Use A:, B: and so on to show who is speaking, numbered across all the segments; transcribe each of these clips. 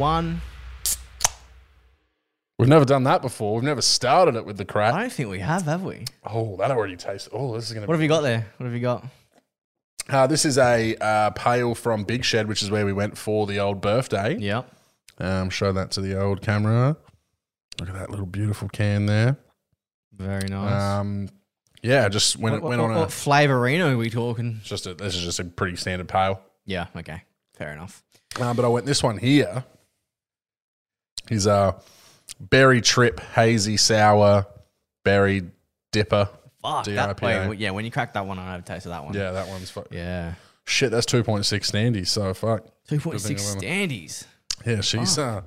A: one.
B: We've never done that before. We've never started it with the
A: crap.
B: I
A: don't think we have, have we?
B: Oh, that already tastes. Oh, this is gonna.
A: What have you got there? What have you got?
B: Uh, this is a uh, pale from Big Shed, which is where we went for the old birthday.
A: Yep.
B: Um, show that to the old camera. Look at that little beautiful can there.
A: Very nice.
B: Um, yeah, just when
A: what, what,
B: went on
A: what,
B: a
A: what flavorino are we talking?
B: just a, this is just a pretty standard pale.
A: Yeah. Okay. Fair enough.
B: Uh, but I went this one here. Is a berry trip hazy sour berry dipper.
A: Fuck that.
B: DIPA.
A: Wait, yeah. When you crack that one, I have a taste of that one.
B: Yeah, that one's fuck.
A: Yeah.
B: Shit, that's two point six standy. So fuck.
A: Two point six
B: Good thing
A: standies.
B: Yeah, she's uh,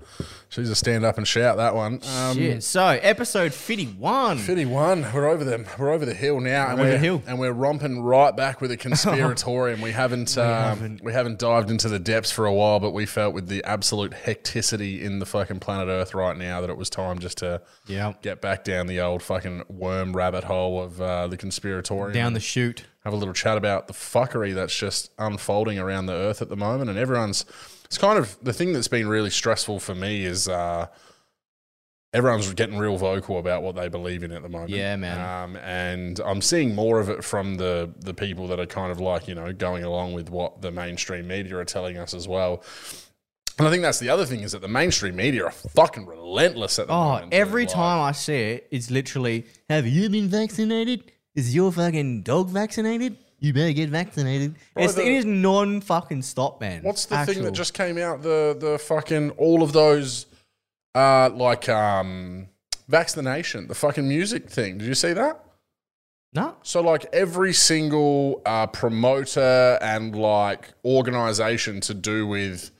B: she's a stand up and shout that one. Um,
A: Shit. So episode fifty one.
B: Fifty one. We're over them. We're over the hill now, and we're
A: the hill.
B: and we're romping right back with a conspiratorium. we haven't um,
A: haven't.
B: we haven't dived into the depths for a while, but we felt with the absolute hecticity in the fucking planet Earth right now that it was time just to
A: Yeah.
B: get back down the old fucking worm rabbit hole of uh, the conspiratorium.
A: Down the chute.
B: have a little chat about the fuckery that's just unfolding around the earth at the moment, and everyone's. It's kind of the thing that's been really stressful for me is uh, everyone's getting real vocal about what they believe in at the moment.
A: Yeah, man.
B: Um, and I'm seeing more of it from the the people that are kind of like you know going along with what the mainstream media are telling us as well. And I think that's the other thing is that the mainstream media are fucking relentless at the
A: Oh,
B: moment.
A: every
B: Like-
A: time I see it, it's literally, have you been vaccinated? Is your fucking dog vaccinated? You better get vaccinated. it's,
B: the-
A: it is non fucking stop, man.
B: What's the thing that just came out? The the fucking all of those, uh, like um, vaccination, the fucking music thing. Did you see that?
A: No.
B: So like every single uh, promoter and like organization to do with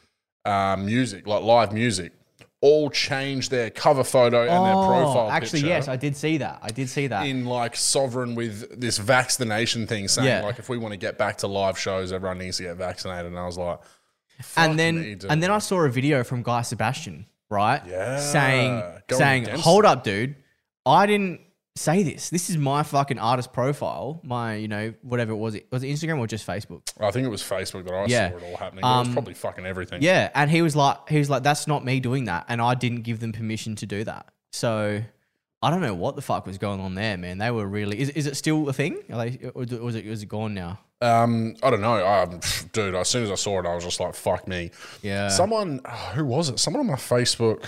B: uh, music, like live music, all changed their cover photo and their oh, profile
A: Oh, actually,
B: picture
A: yes, I did see that. I did see that.
B: in like sovereign with this vaccination thing, saying
A: Yeah.
B: like if we want to get back to live shows, everyone needs to get vaccinated. And I was like,
A: and then,
B: me,
A: and then I saw a video from Guy Sebastian, right?
B: Yeah,
A: Saying,
B: going
A: saying, hold up, dude. I didn't say this. This is my fucking artist profile. My, you know, whatever it was. It was it Instagram or just Facebook?
B: I think it was Facebook that I
A: Yeah.
B: saw it all happening. it was
A: Um,
B: probably fucking everything.
A: Yeah, and he was like, he was like, that's not me doing that, and I didn't give them permission to do that. So I don't know what the fuck was going on there, man. They were really. Is, is it still a thing? Are they, or is it, was it gone now?
B: Um, I don't know. Um, dude, as soon as I saw it, I was just like, fuck me.
A: Yeah.
B: Someone, who was it? Someone on my Facebook,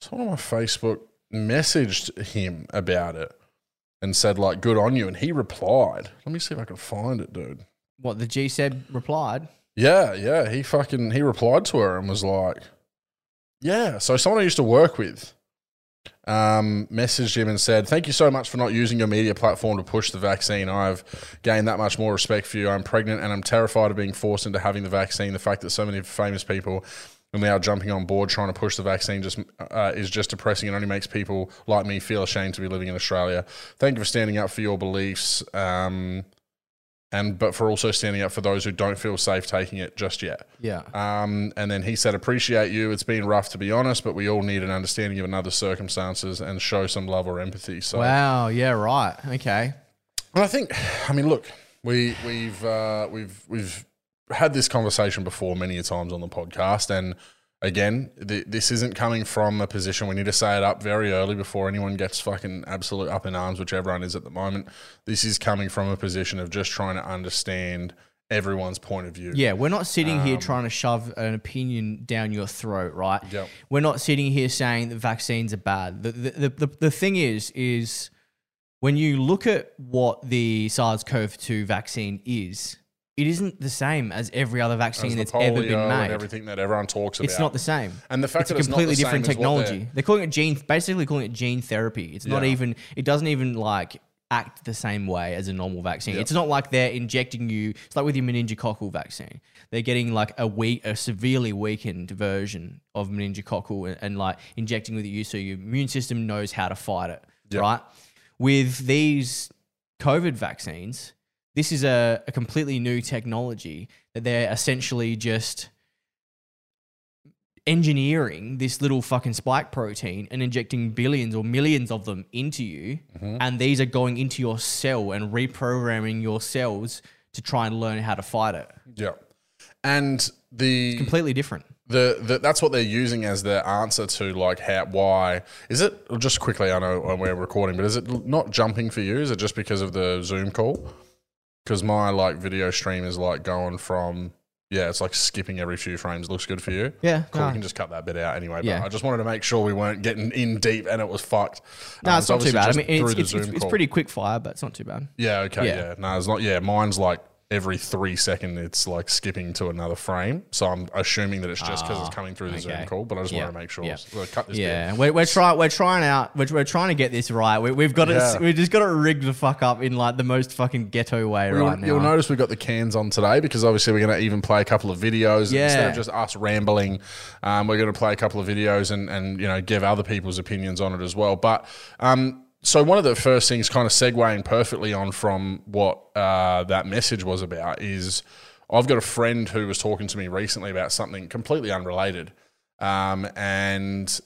B: someone on my Facebook messaged him about it and said, like, good on you. And he replied. Let me see if I can find it, dude.
A: what the G said replied.
B: Yeah, yeah. He fucking he replied to her and was like, "Yeah." So someone I used to work with um, messaged him and said, "Thank you so much for not using your media platform to push the vaccine. I've gained that much more respect for you. I'm pregnant and I'm terrified of being forced into having the vaccine. The fact that so many famous people." Are now jumping on board trying to push the vaccine just uh, is just depressing and only makes people like me feel ashamed to be living in Australia. Thank you for standing up for your beliefs. Um, and but for also standing up for those who don't feel safe taking it just yet.
A: Yeah.
B: Um, and then he said, "Appreciate you. It's been rough to be honest, but we all need an understanding of another circumstances and show some love or empathy." So,
A: Wow. Yeah. Right. Okay.
B: and I think, I mean, look, we we've uh, we've we've had this conversation before many a times on the podcast, and again, th- this isn't coming from a position. We need to say it up very early before anyone gets fucking absolute up in arms, which everyone is at the moment. This is coming from a position of just trying to understand everyone's point of view.
A: Yeah, we're not sitting here
B: Um,
A: trying to shove an opinion down your throat, right?
B: Yep.
A: We're not sitting here saying that vaccines are bad. The, the, the, the, the thing is, is when you look at what the SARS-CoV-2 vaccine is, it isn't the same as every other vaccine that's ever been
B: polio and
A: made.
B: everything that everyone talks about.
A: It's not the same.
B: And the fact
A: it's a
B: that it's not
A: completely
B: the
A: different
B: same is they're-
A: technology. They're calling it gene, basically calling it gene therapy. It's not even. It doesn't even like act the same way as a normal vaccine.
B: Yep.
A: It's not like they're injecting you. It's like with your meningococcal vaccine. They're getting like a weak, a severely weakened version of meningococcal and, and like injecting with you, so your immune system knows how to fight it.
B: Yep.
A: Right. With these COVID vaccines, this is a, a completely new technology that they're essentially just engineering this little fucking spike protein and injecting billions or millions of them into you.
B: Mm-hmm.
A: and these are going into your cell and reprogramming your cells to try and learn how to fight it.
B: Yeah. And the
A: completely different.
B: The, the that's what they're using as their answer to like how why. Is it just quickly I know when we're recording but is it not jumping for you? Is it just because of the Zoom call because my like video stream is like going from yeah it's like skipping every few frames looks good for you
A: Yeah,
B: cool we can just cut that bit out anyway
A: Yeah.
B: but I just wanted to make sure we weren't getting in deep and it was fucked
A: No,
B: Um,
A: it's
B: so
A: not too bad. I mean, it's, it's, it's, it's pretty quick fire, but it's not too bad.
B: Yeah, okay,
A: Yeah.
B: yeah. No, it's not. Yeah, mine's like every three second it's like skipping to another frame. So I'm assuming that it's just because
A: Ah,
B: it's coming through the Zoom call. But I just
A: Yeah,
B: want to make sure.
A: yeah.
B: So cut this
A: Yeah, we're, we're trying we're trying out we're, we're trying to get this right. We, we've got it.
B: Yeah.
A: We just got it rigged the fuck up in like the most fucking ghetto way
B: You'll,
A: right now.
B: you'll notice we've got the cans on today because obviously we're going to even play a couple of videos
A: Yeah.
B: instead of just us rambling. Um, we're going to play a couple of videos and and you know give other people's opinions on it as well. But um, so one of the first things, kind of segueing perfectly on from what uh, that message was about, is I've got a friend who was talking to me recently about something completely unrelated, um, and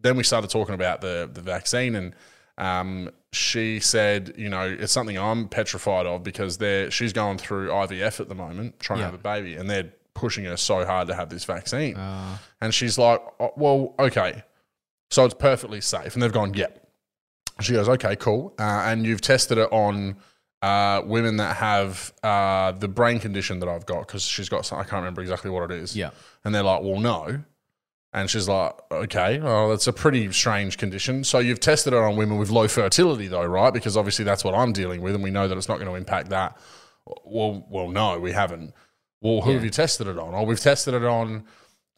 B: then we started talking about the the vaccine and um, she said, you know, it's something I'm petrified of because they're she's going through IVF at the moment, trying
A: Yeah.
B: to have a baby, and they're pushing her so hard to have this vaccine.
A: Uh,
B: And she's like, oh, well, okay, so it's perfectly safe, and they've gone, yep. She goes, okay, cool, uh, and you've tested it on. Uh, women that have uh, the brain condition that I've got because she's got some, I can't remember exactly what it is.
A: yeah,
B: And they're like, well, no. And she's like, okay, well, that's a pretty strange condition. So you've tested it on women with low fertility, though, right? Because obviously that's what I'm dealing with, and we know that it's not going to impact that. Well, well, no, we haven't. Well, who
A: Yeah.
B: have you tested it on? Oh, we've tested it on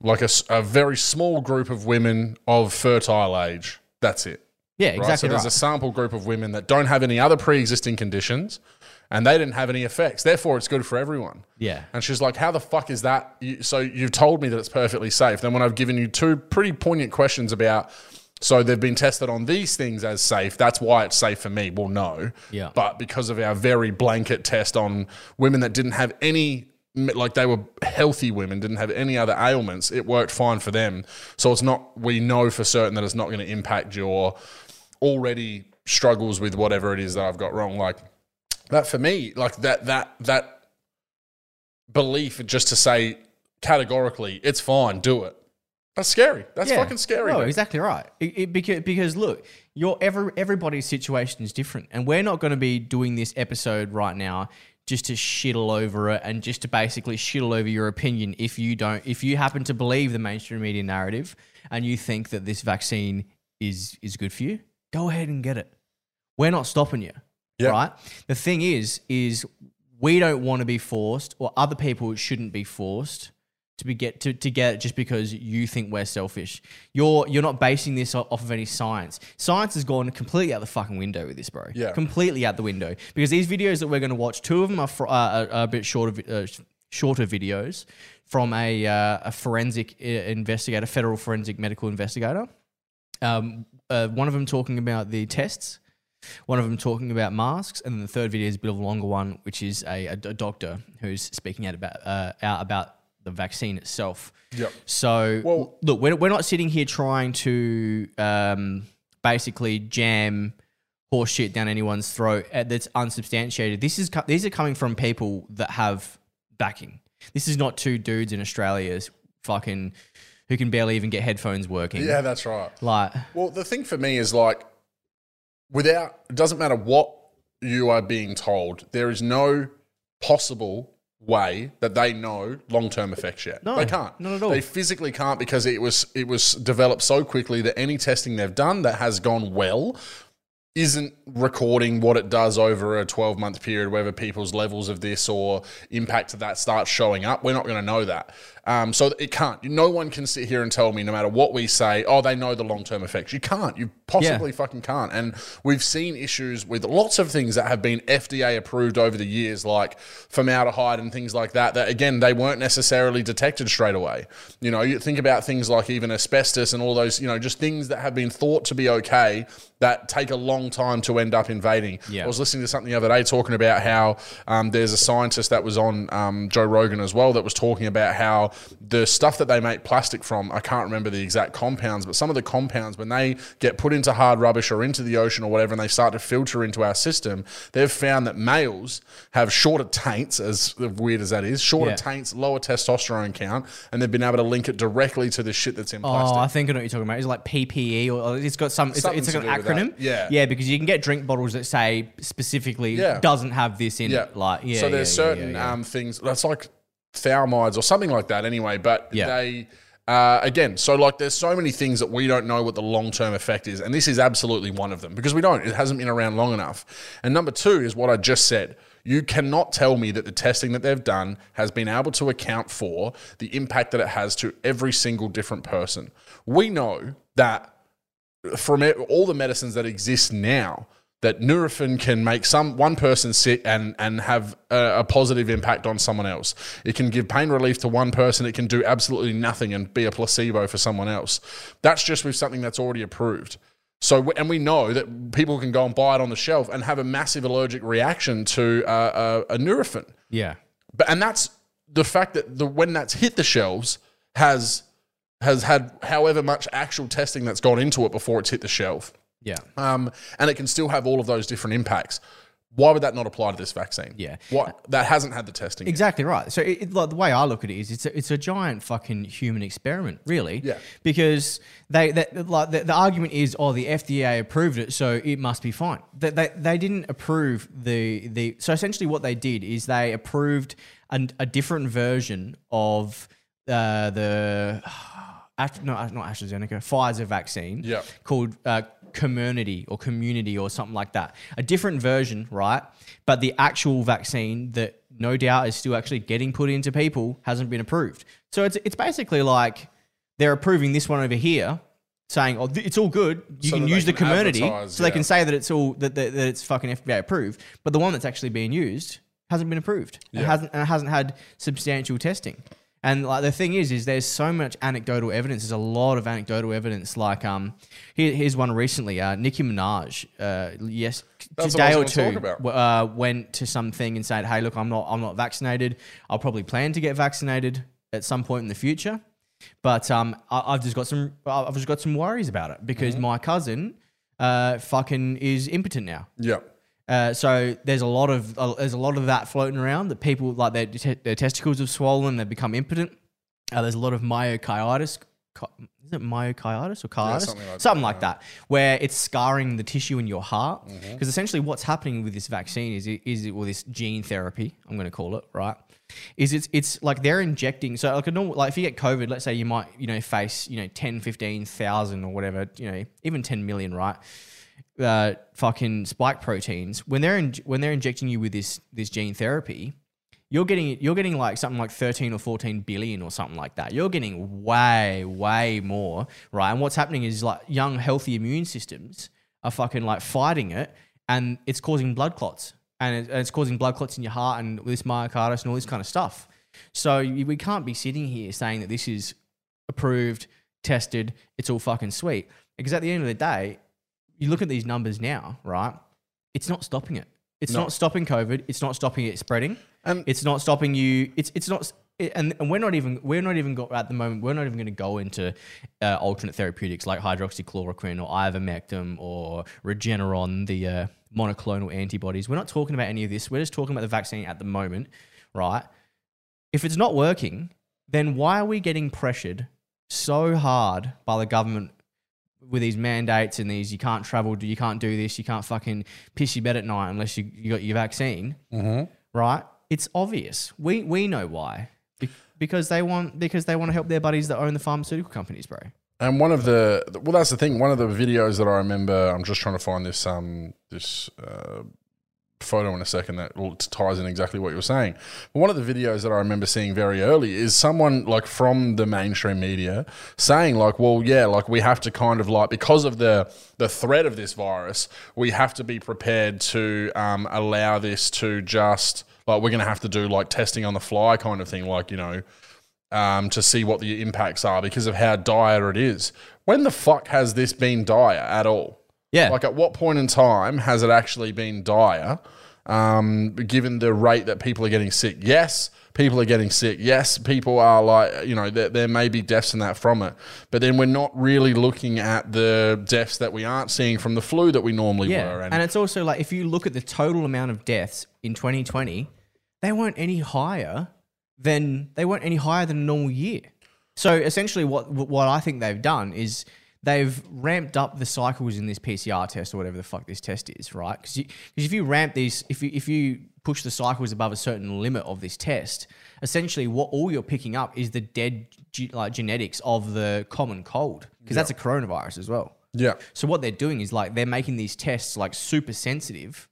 B: like a very small group of women of fertile age. That's it.
A: Yeah,
B: Right?
A: exactly
B: So there's
A: right.
B: a sample group of women that don't have any other pre-existing conditions, and they didn't have any effects. Therefore, it's good for everyone.
A: yeah,
B: And she's like, "How the fuck is that?" You, so you've told me that it's perfectly safe. Then when I've given you two pretty poignant questions about, so they've been tested on these things as safe. That's why it's safe for me. Well, no.
A: Yeah.
B: But because of our very blanket test on women that didn't have any, like they were healthy women, didn't have any other ailments, it worked fine for them. So it's not. We know for certain that it's not going to impact your already struggles with whatever it is that I've got wrong. Like that for me, like that that that belief just to say categorically it's fine, do it. That's scary. That's
A: yeah.
B: fucking scary.
A: No,
B: man.
A: exactly right. It, it- because because look, your every everybody's situation is different, and we're not going to be doing this episode right now just to shittle over it and just to basically shittle over your opinion if you don't if you happen to believe the mainstream media narrative and you think that this vaccine is is good for you go ahead and get it we're not stopping you
B: Yeah.
A: right the thing is is we don't want to be forced or other people shouldn't be forced to be get to, to get it just because you think we're selfish. You're you're not basing this off of any science. Science has gone completely out the fucking window with this, bro.
B: Yeah.
A: completely out the window because these videos that we're going to watch, two of them are, fr- uh, are, are a bit shorter, uh, shorter videos from a uh, a forensic uh, investigator, federal forensic medical investigator. Um, uh, one of them talking about the tests, one of them talking about masks, and then the third video is a bit of a longer one, which is a doctor who's speaking out about uh, out about the vaccine itself.
B: Yep.
A: So,
B: Well-
A: look, we're, we're not sitting here trying to um, basically jam horse shit down anyone's throat uh, that's unsubstantiated. This is these are coming from people that have backing. This is not two dudes in Australia's fucking who can barely even get headphones working.
B: Yeah, that's right.
A: Like,
B: Well, the thing for me is like, without it doesn't matter what you are being told, there is no possible way that they know long term effects yet.
A: No,
B: they can't.
A: not at all.
B: They physically can't because it was it was developed so quickly that any testing they've done that has gone well isn't recording what it does over a 12 month period, whether people's levels of this or impact of that starts showing up. We're not going to know that. Um, so it can't. No one can sit here and tell me, no matter what we say, oh, they know the long term effects. You can't. You possibly fucking can't. And we've seen issues with lots of things that have been FDA approved over the years, like formaldehyde and things like that, that again, they weren't necessarily detected straight away. You know, you think about things like even asbestos and all those, you know, just things that have been thought to be okay that take a long time to end up invading.
A: Yeah.
B: I was listening to something the other day talking about how um, there's a scientist that was on um, Joe Rogan as well that was talking about how the stuff that they make plastic from. I can't remember the exact compounds, but some of the compounds when they get put into hard rubbish or into the ocean or whatever, and they start to filter into our system, they've found that males have shorter taints, as weird as that is, shorter
A: Yeah.
B: taints, lower testosterone count, and they've been able to link it directly to the shit that's in plastic.
A: Oh, I think I know what you're talking about. It's like PPE, or it's got some. It's, it's like an
B: do with that.
A: acronym.
B: Yeah.
A: yeah, because you can get drink bottles that say specifically
B: Yeah.
A: doesn't have this in
B: Yeah.
A: it. Like, yeah.
B: so there's certain. Um, things that's like thaumides or something like that anyway. But
A: Yeah.
B: they uh, again, so like there's so many things that we don't know what the long term effect is, and this is absolutely one of them because we don't. It hasn't been around long enough. And number two is what I just said. You cannot tell me that the testing that they've done has been able to account for the impact that it has to every single different person. We know that from all the medicines that exist now that Nurofen can make some one person sick and and have a, a positive impact on someone else. It can give pain relief to one person. It can do absolutely nothing and be a placebo for someone else. That's just with something that's already approved. So and we know that people can go and buy it on the shelf and have a massive allergic reaction to uh, a, a Nurofen.
A: yeah.
B: But and that's the fact that the when that's hit the shelves has has had however much actual testing that's gone into it before it's hit the shelf.
A: Yeah.
B: Um, and it can still have all of those different impacts. Why would that not apply to this vaccine?
A: Yeah.
B: What that hasn't had the testing. yet.
A: Exactly right. So, it, like the way I look at it is, it's a, it's a giant fucking human experiment, really.
B: Yeah.
A: Because they, they like the, the argument is, oh, the FDA approved it, so it must be fine. They, they, they didn't approve the the. So essentially, what they did is they approved an, a different version of uh, the. No, not AstraZeneca, Pfizer vaccine
B: Yeah.
A: called uh, Comirnaty or Comirnaty or something like that. A different version, right? But the actual vaccine that no doubt is still actually getting put into people hasn't been approved. So it's it's basically like they're approving this one over here, saying, "Oh, it's all good. You
B: So
A: can use the
B: can Comirnaty,
A: so they can say that it's all that, that, that it's fucking FDA approved." But the one that's actually being used hasn't been approved. It hasn't and it hasn't had substantial testing. And like the thing is, is there's so much anecdotal evidence. There's a lot of anecdotal evidence. Like um, here, here's one recently. Uh, Nicki Minaj, uh, yes,
B: That's
A: a
B: what I
A: day or two,
B: talk about.
A: w- uh, went to something and said, "Hey, look, I'm not, I'm not vaccinated. I'll probably plan to get vaccinated at some point in the future, but um, I, I've just got some, I've just got some worries about it
B: Mm-hmm.
A: because my cousin, uh, fucking is impotent now."
B: Yeah.
A: Uh, so there's a lot of uh, there's a lot of that floating around that people like their, te- their testicles have swollen, they've become impotent. Uh, there's a lot of myocarditis. Is it myocarditis or carditis?
B: something like
A: something
B: that,
A: like that, where it's scarring the tissue in your heart. Because
B: Mm-hmm.
A: essentially, what's happening with this vaccine is it, is it well this gene therapy? I'm going to call it right. Is it's it's like they're injecting so like a normal like if you get COVID, let's say you might you know face you know 10, 15,000 or whatever you know even 10 million right uh, fucking spike proteins when they're in, when they're injecting you with this this gene therapy, you're getting you're getting like something like 13 or 14 billion or something like that. You're getting way way more, right? And what's happening is like young healthy immune systems are fucking like fighting it and it's causing blood clots. And and it's causing blood clots in your heart and this myocarditis and all this kind of stuff. So we can't be sitting here saying that this is approved, tested, it's all fucking sweet. Because at the end of the day, you look at these numbers now, right? It's not stopping it. It's
B: No.
A: not stopping COVID. It's not stopping it spreading.
B: And-
A: it's not stopping you. It's it's not. it- And, and we're not even we're not even got at the moment we're not even going to go into uh, alternate therapeutics like hydroxychloroquine or ivermectin or Regeneron the uh, monoclonal antibodies we're not talking about any of this we're just talking about the vaccine at the moment right if it's not working then why are we getting pressured so hard by the government with these mandates and these you can't travel, you can't do this, you can't fucking piss your bed at night unless you, you got your vaccine,
B: Mm-hmm.
A: right? It's obvious. We we know why. Be- because they want because they want to help their buddies that own the pharmaceutical companies, bro.
B: And one of the well, that's the thing. One of the videos that I remember, I'm just trying to find this um this uh, photo in a second that ties in exactly what you were saying. But one of the videos that I remember seeing very early is someone like from the mainstream media saying like, well, yeah, like we have to kind of like because of the the threat of this virus, we have to be prepared to um, allow this to just like we're going to have to do like testing on the fly kind of thing, like you know um, to see what the impacts are because of how dire it is. When the fuck has this been dire at all?
A: Yeah.
B: Like, at what point in time has it actually been dire? Um, given the rate that people are getting sick. Yes, people are getting sick. Yes, people are like, you know, there, there may be deaths and that from it. But then we're not really looking at the deaths that we aren't seeing from the flu that we normally
A: Yeah.
B: were.
A: And, it's also like if you look at the total amount of deaths in 2020, they weren't any higher than they weren't any higher than a normal year. So essentially what what I think they've done is they've ramped up the cycles in this PCR test or whatever the fuck this test is, right? Because if you ramp these, if you if you push the cycles above a certain limit of this test, essentially what all you're picking up is the dead ge- like genetics of the common cold because that's a coronavirus as well.
B: yeah.
A: So what they're doing is like they're making these tests like super sensitive,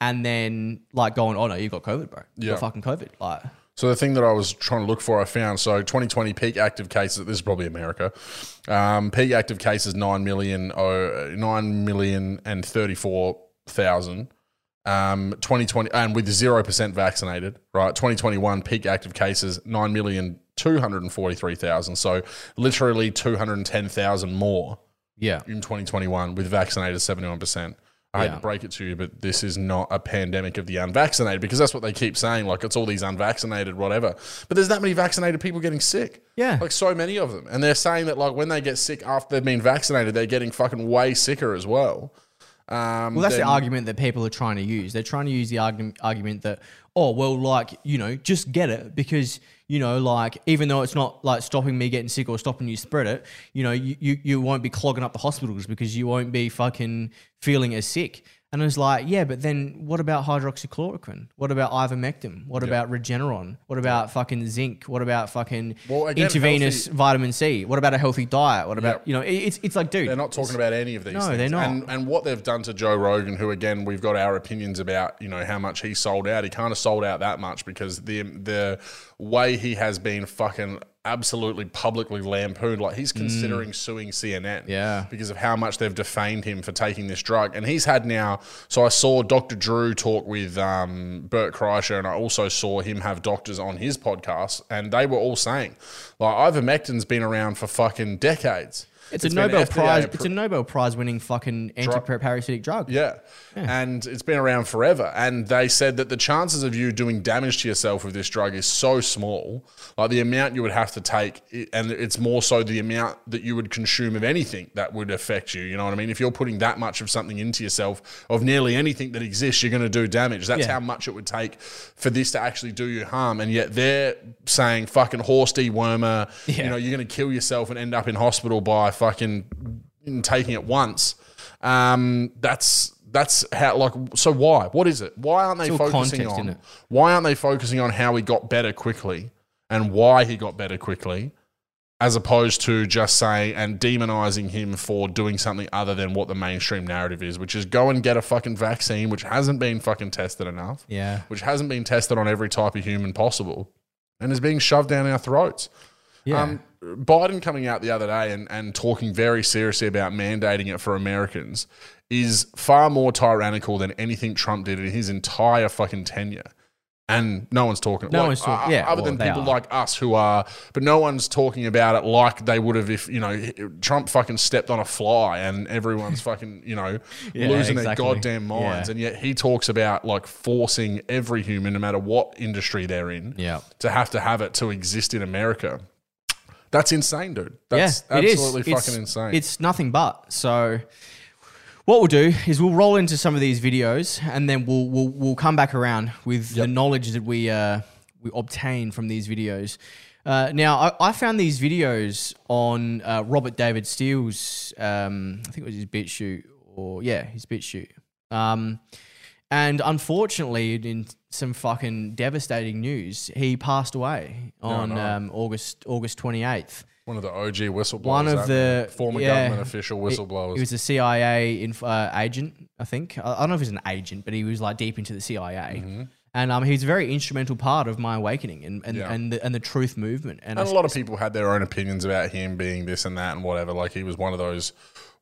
A: and then like going, oh no, you've got COVID, bro. You
B: Yeah.
A: got fucking COVID. Like,
B: So the thing that I was trying to look for, I found. So 2020 peak active cases. This is probably America. Um, peak active cases nine million, oh, nine million and thirty four thousand. Um, 2020 and with zero percent vaccinated. Right. 2021 peak active cases nine million two hundred and forty three thousand. So literally two hundred and ten thousand more
A: yeah,
B: in 2021 with vaccinated 71%. I hate to break it to you, but this is not a pandemic of the unvaccinated because that's what they keep saying. Like it's all these unvaccinated, whatever. But there's that many vaccinated people getting sick.
A: yeah,
B: Like so many of them. And they're saying that like when they get sick after they've been vaccinated, they're getting fucking way sicker as well. Um,
A: Well, that's
B: then-
A: the argument that people are trying to use. They're trying to use the argument argument that oh well, like you know, just get it because you know, like even though it's not like stopping me getting sick or stopping you spread it, you know, you you, you won't be clogging up the hospitals because you won't be fucking feeling as sick. And I was like, yeah, but then what about hydroxychloroquine? What about ivermectin? What about Regeneron? What about fucking zinc? What about fucking
B: Well, again,
A: intravenous
B: healthy-
A: vitamin C? What about a healthy diet? What about
B: Yep.
A: you know? It's it's like, dude,
B: They're not talking about any of these
A: No,
B: things.
A: they're not.
B: And, and what they've done to Joe Rogan, who again we've got our opinions about, you know, how much he sold out. He kind of sold out that much because the the way he has been fucking absolutely publicly lampooned. Like he's considering suing CNN.
A: Mm. Yeah.
B: Because of how much they've defamed him for taking this drug. And he's had now so I saw Dr. Drew talk with um, Bert Kreischer and I also saw him have doctors on his podcast and they were all saying like ivermectin's been around for fucking decades.
A: It's, a Nobel Prize.
B: appro-
A: It's a Nobel Prize winning fucking anti-parasitic drug.
B: yeah. And it's been around forever. And they said that the chances of you doing damage to yourself with this drug is so small. Like the amount you would have to take, and it's more so the amount that you would consume of anything that would affect you. You know what I mean? If you're putting that much of something into yourself, of nearly anything that exists, you're going to do damage. That's
A: Yeah.
B: how much it would take for this to actually do you harm. And yet they're saying fucking horse dewormer, you know, you're going to kill yourself and end up in hospital by fucking taking it once. Um, that's that's how like so why? What is it? Why aren't they focusing
A: context,
B: on
A: it?
B: why aren't they focusing on how he got better quickly and why he got better quickly? As opposed to just saying and demonizing him for doing something other than what the mainstream narrative is, which is go and get a fucking vaccine, which hasn't been fucking tested enough,
A: Yeah.
B: which hasn't been tested on every type of human possible, and is being shoved down our throats.
A: Yeah.
B: Um, Biden coming out the other day and, and talking very seriously about mandating it for Americans is far more tyrannical than anything Trump did in his entire fucking tenure. And no one's talking.
A: No
B: like,
A: one's talk-
B: uh,
A: yeah,
B: other
A: well,
B: than people
A: are.
B: like us who are, but no one's talking about it like they would have if you know Trump fucking stepped on a fly and everyone's fucking you know
A: Yeah,
B: losing
A: exactly.
B: their goddamn minds,
A: Yeah.
B: and yet he talks about like forcing every human, no matter what industry they're in,
A: Yeah.
B: to have to have it to exist in America. That's insane, dude. That's
A: yeah, it is.
B: absolutely
A: It's-
B: fucking insane.
A: It's nothing but. So what we'll do is we'll roll into some of these videos and then we'll we'll, we'll come back around with the knowledge that we uh, we obtain from these videos. Uh, now, I, I found these videos on uh, Robert David Steele's, um, I think it was his BitChute, or yeah, his BitChute. Um, and unfortunately, in some fucking devastating news, he passed away on
B: no.
A: um, August August twenty eighth.
B: one of the OG whistleblowers.
A: One of the
B: former
A: yeah,
B: government official whistleblowers.
A: He was a CIA inf- uh, agent, I think. I, I don't know if he was an agent, but he was like deep into the CIA. And um, he was a very instrumental part of my awakening and and,
B: Yeah.
A: and, the, and the truth movement. And,
B: and a lot of people had their own opinions about him being this and that and whatever. Like he was one of those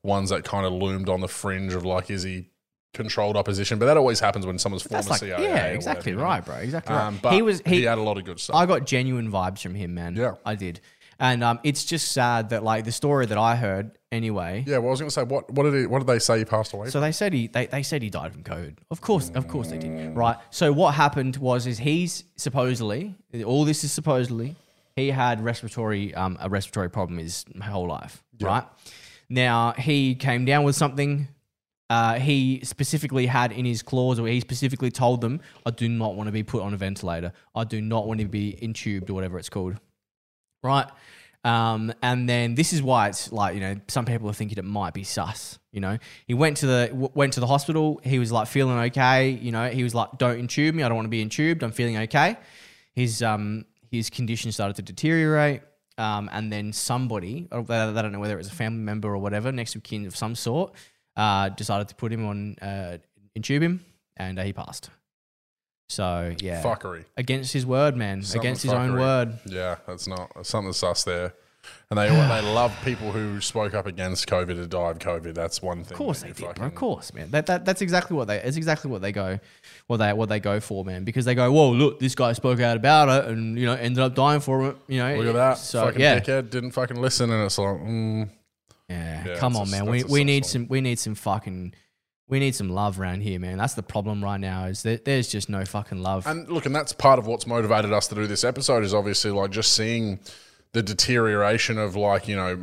B: ones that kind of loomed on the fringe of like, is he controlled opposition? But that always happens when someone's former
A: like,
B: CIA.
A: yeah, exactly
B: whatever,
A: right, bro. Exactly right.
B: Um, but
A: he was he,
B: he had a lot of good stuff.
A: I got genuine vibes from him, man.
B: Yeah.
A: I did. And um, it's just sad that like the story that I heard anyway.
B: Yeah, well, I was going to say, what what did he, what did they say he passed away?
A: So they said he they, they said he died from COVID. Of course, of course they did. Right. So what happened was is he's supposedly all this is supposedly he had respiratory um, a respiratory problem his whole life. Right. Now he came down with something. Uh, he specifically had in his clause, or he specifically told them, "I do not want to be put on a ventilator. I do not want to be intubed or whatever it's called." Right. Um, and then this is why it's like you know some people are thinking it might be sus. You know, he went to the w- went to the hospital. He was like feeling okay. You know, he was like, "Don't intube me. I don't want to be intubed. I'm feeling okay." His um his condition started to deteriorate. Um, and then somebody, I don't know whether it was a family member or whatever, next of kin of some sort, uh, decided to put him on uh, intube him, and uh, he passed. So yeah,
B: Fuckery.
A: against his word, man,
B: Something
A: against his own word.
B: Yeah, that's not that's something sus there. And they they love people who spoke up against COVID to die of COVID. That's one thing.
A: Of course they did, bro. Of course, man. That, that that's exactly what they. It's exactly what they go, what they what they go for, man. Because they go, whoa, look, this guy spoke out about it, and you know, ended up dying for it. You know,
B: Look at that.
A: So
B: fucking
A: yeah,
B: dickhead didn't fucking listen, and it's like, mm,
A: yeah.
B: Yeah,
A: Come on,
B: a-
A: man. We we need
B: one.
A: some we need some fucking we need some love around here, man. That's the problem right now. Is that there's just no fucking love.
B: And look, and that's part of what's motivated us to do this episode is obviously like just seeing the deterioration of like, you know,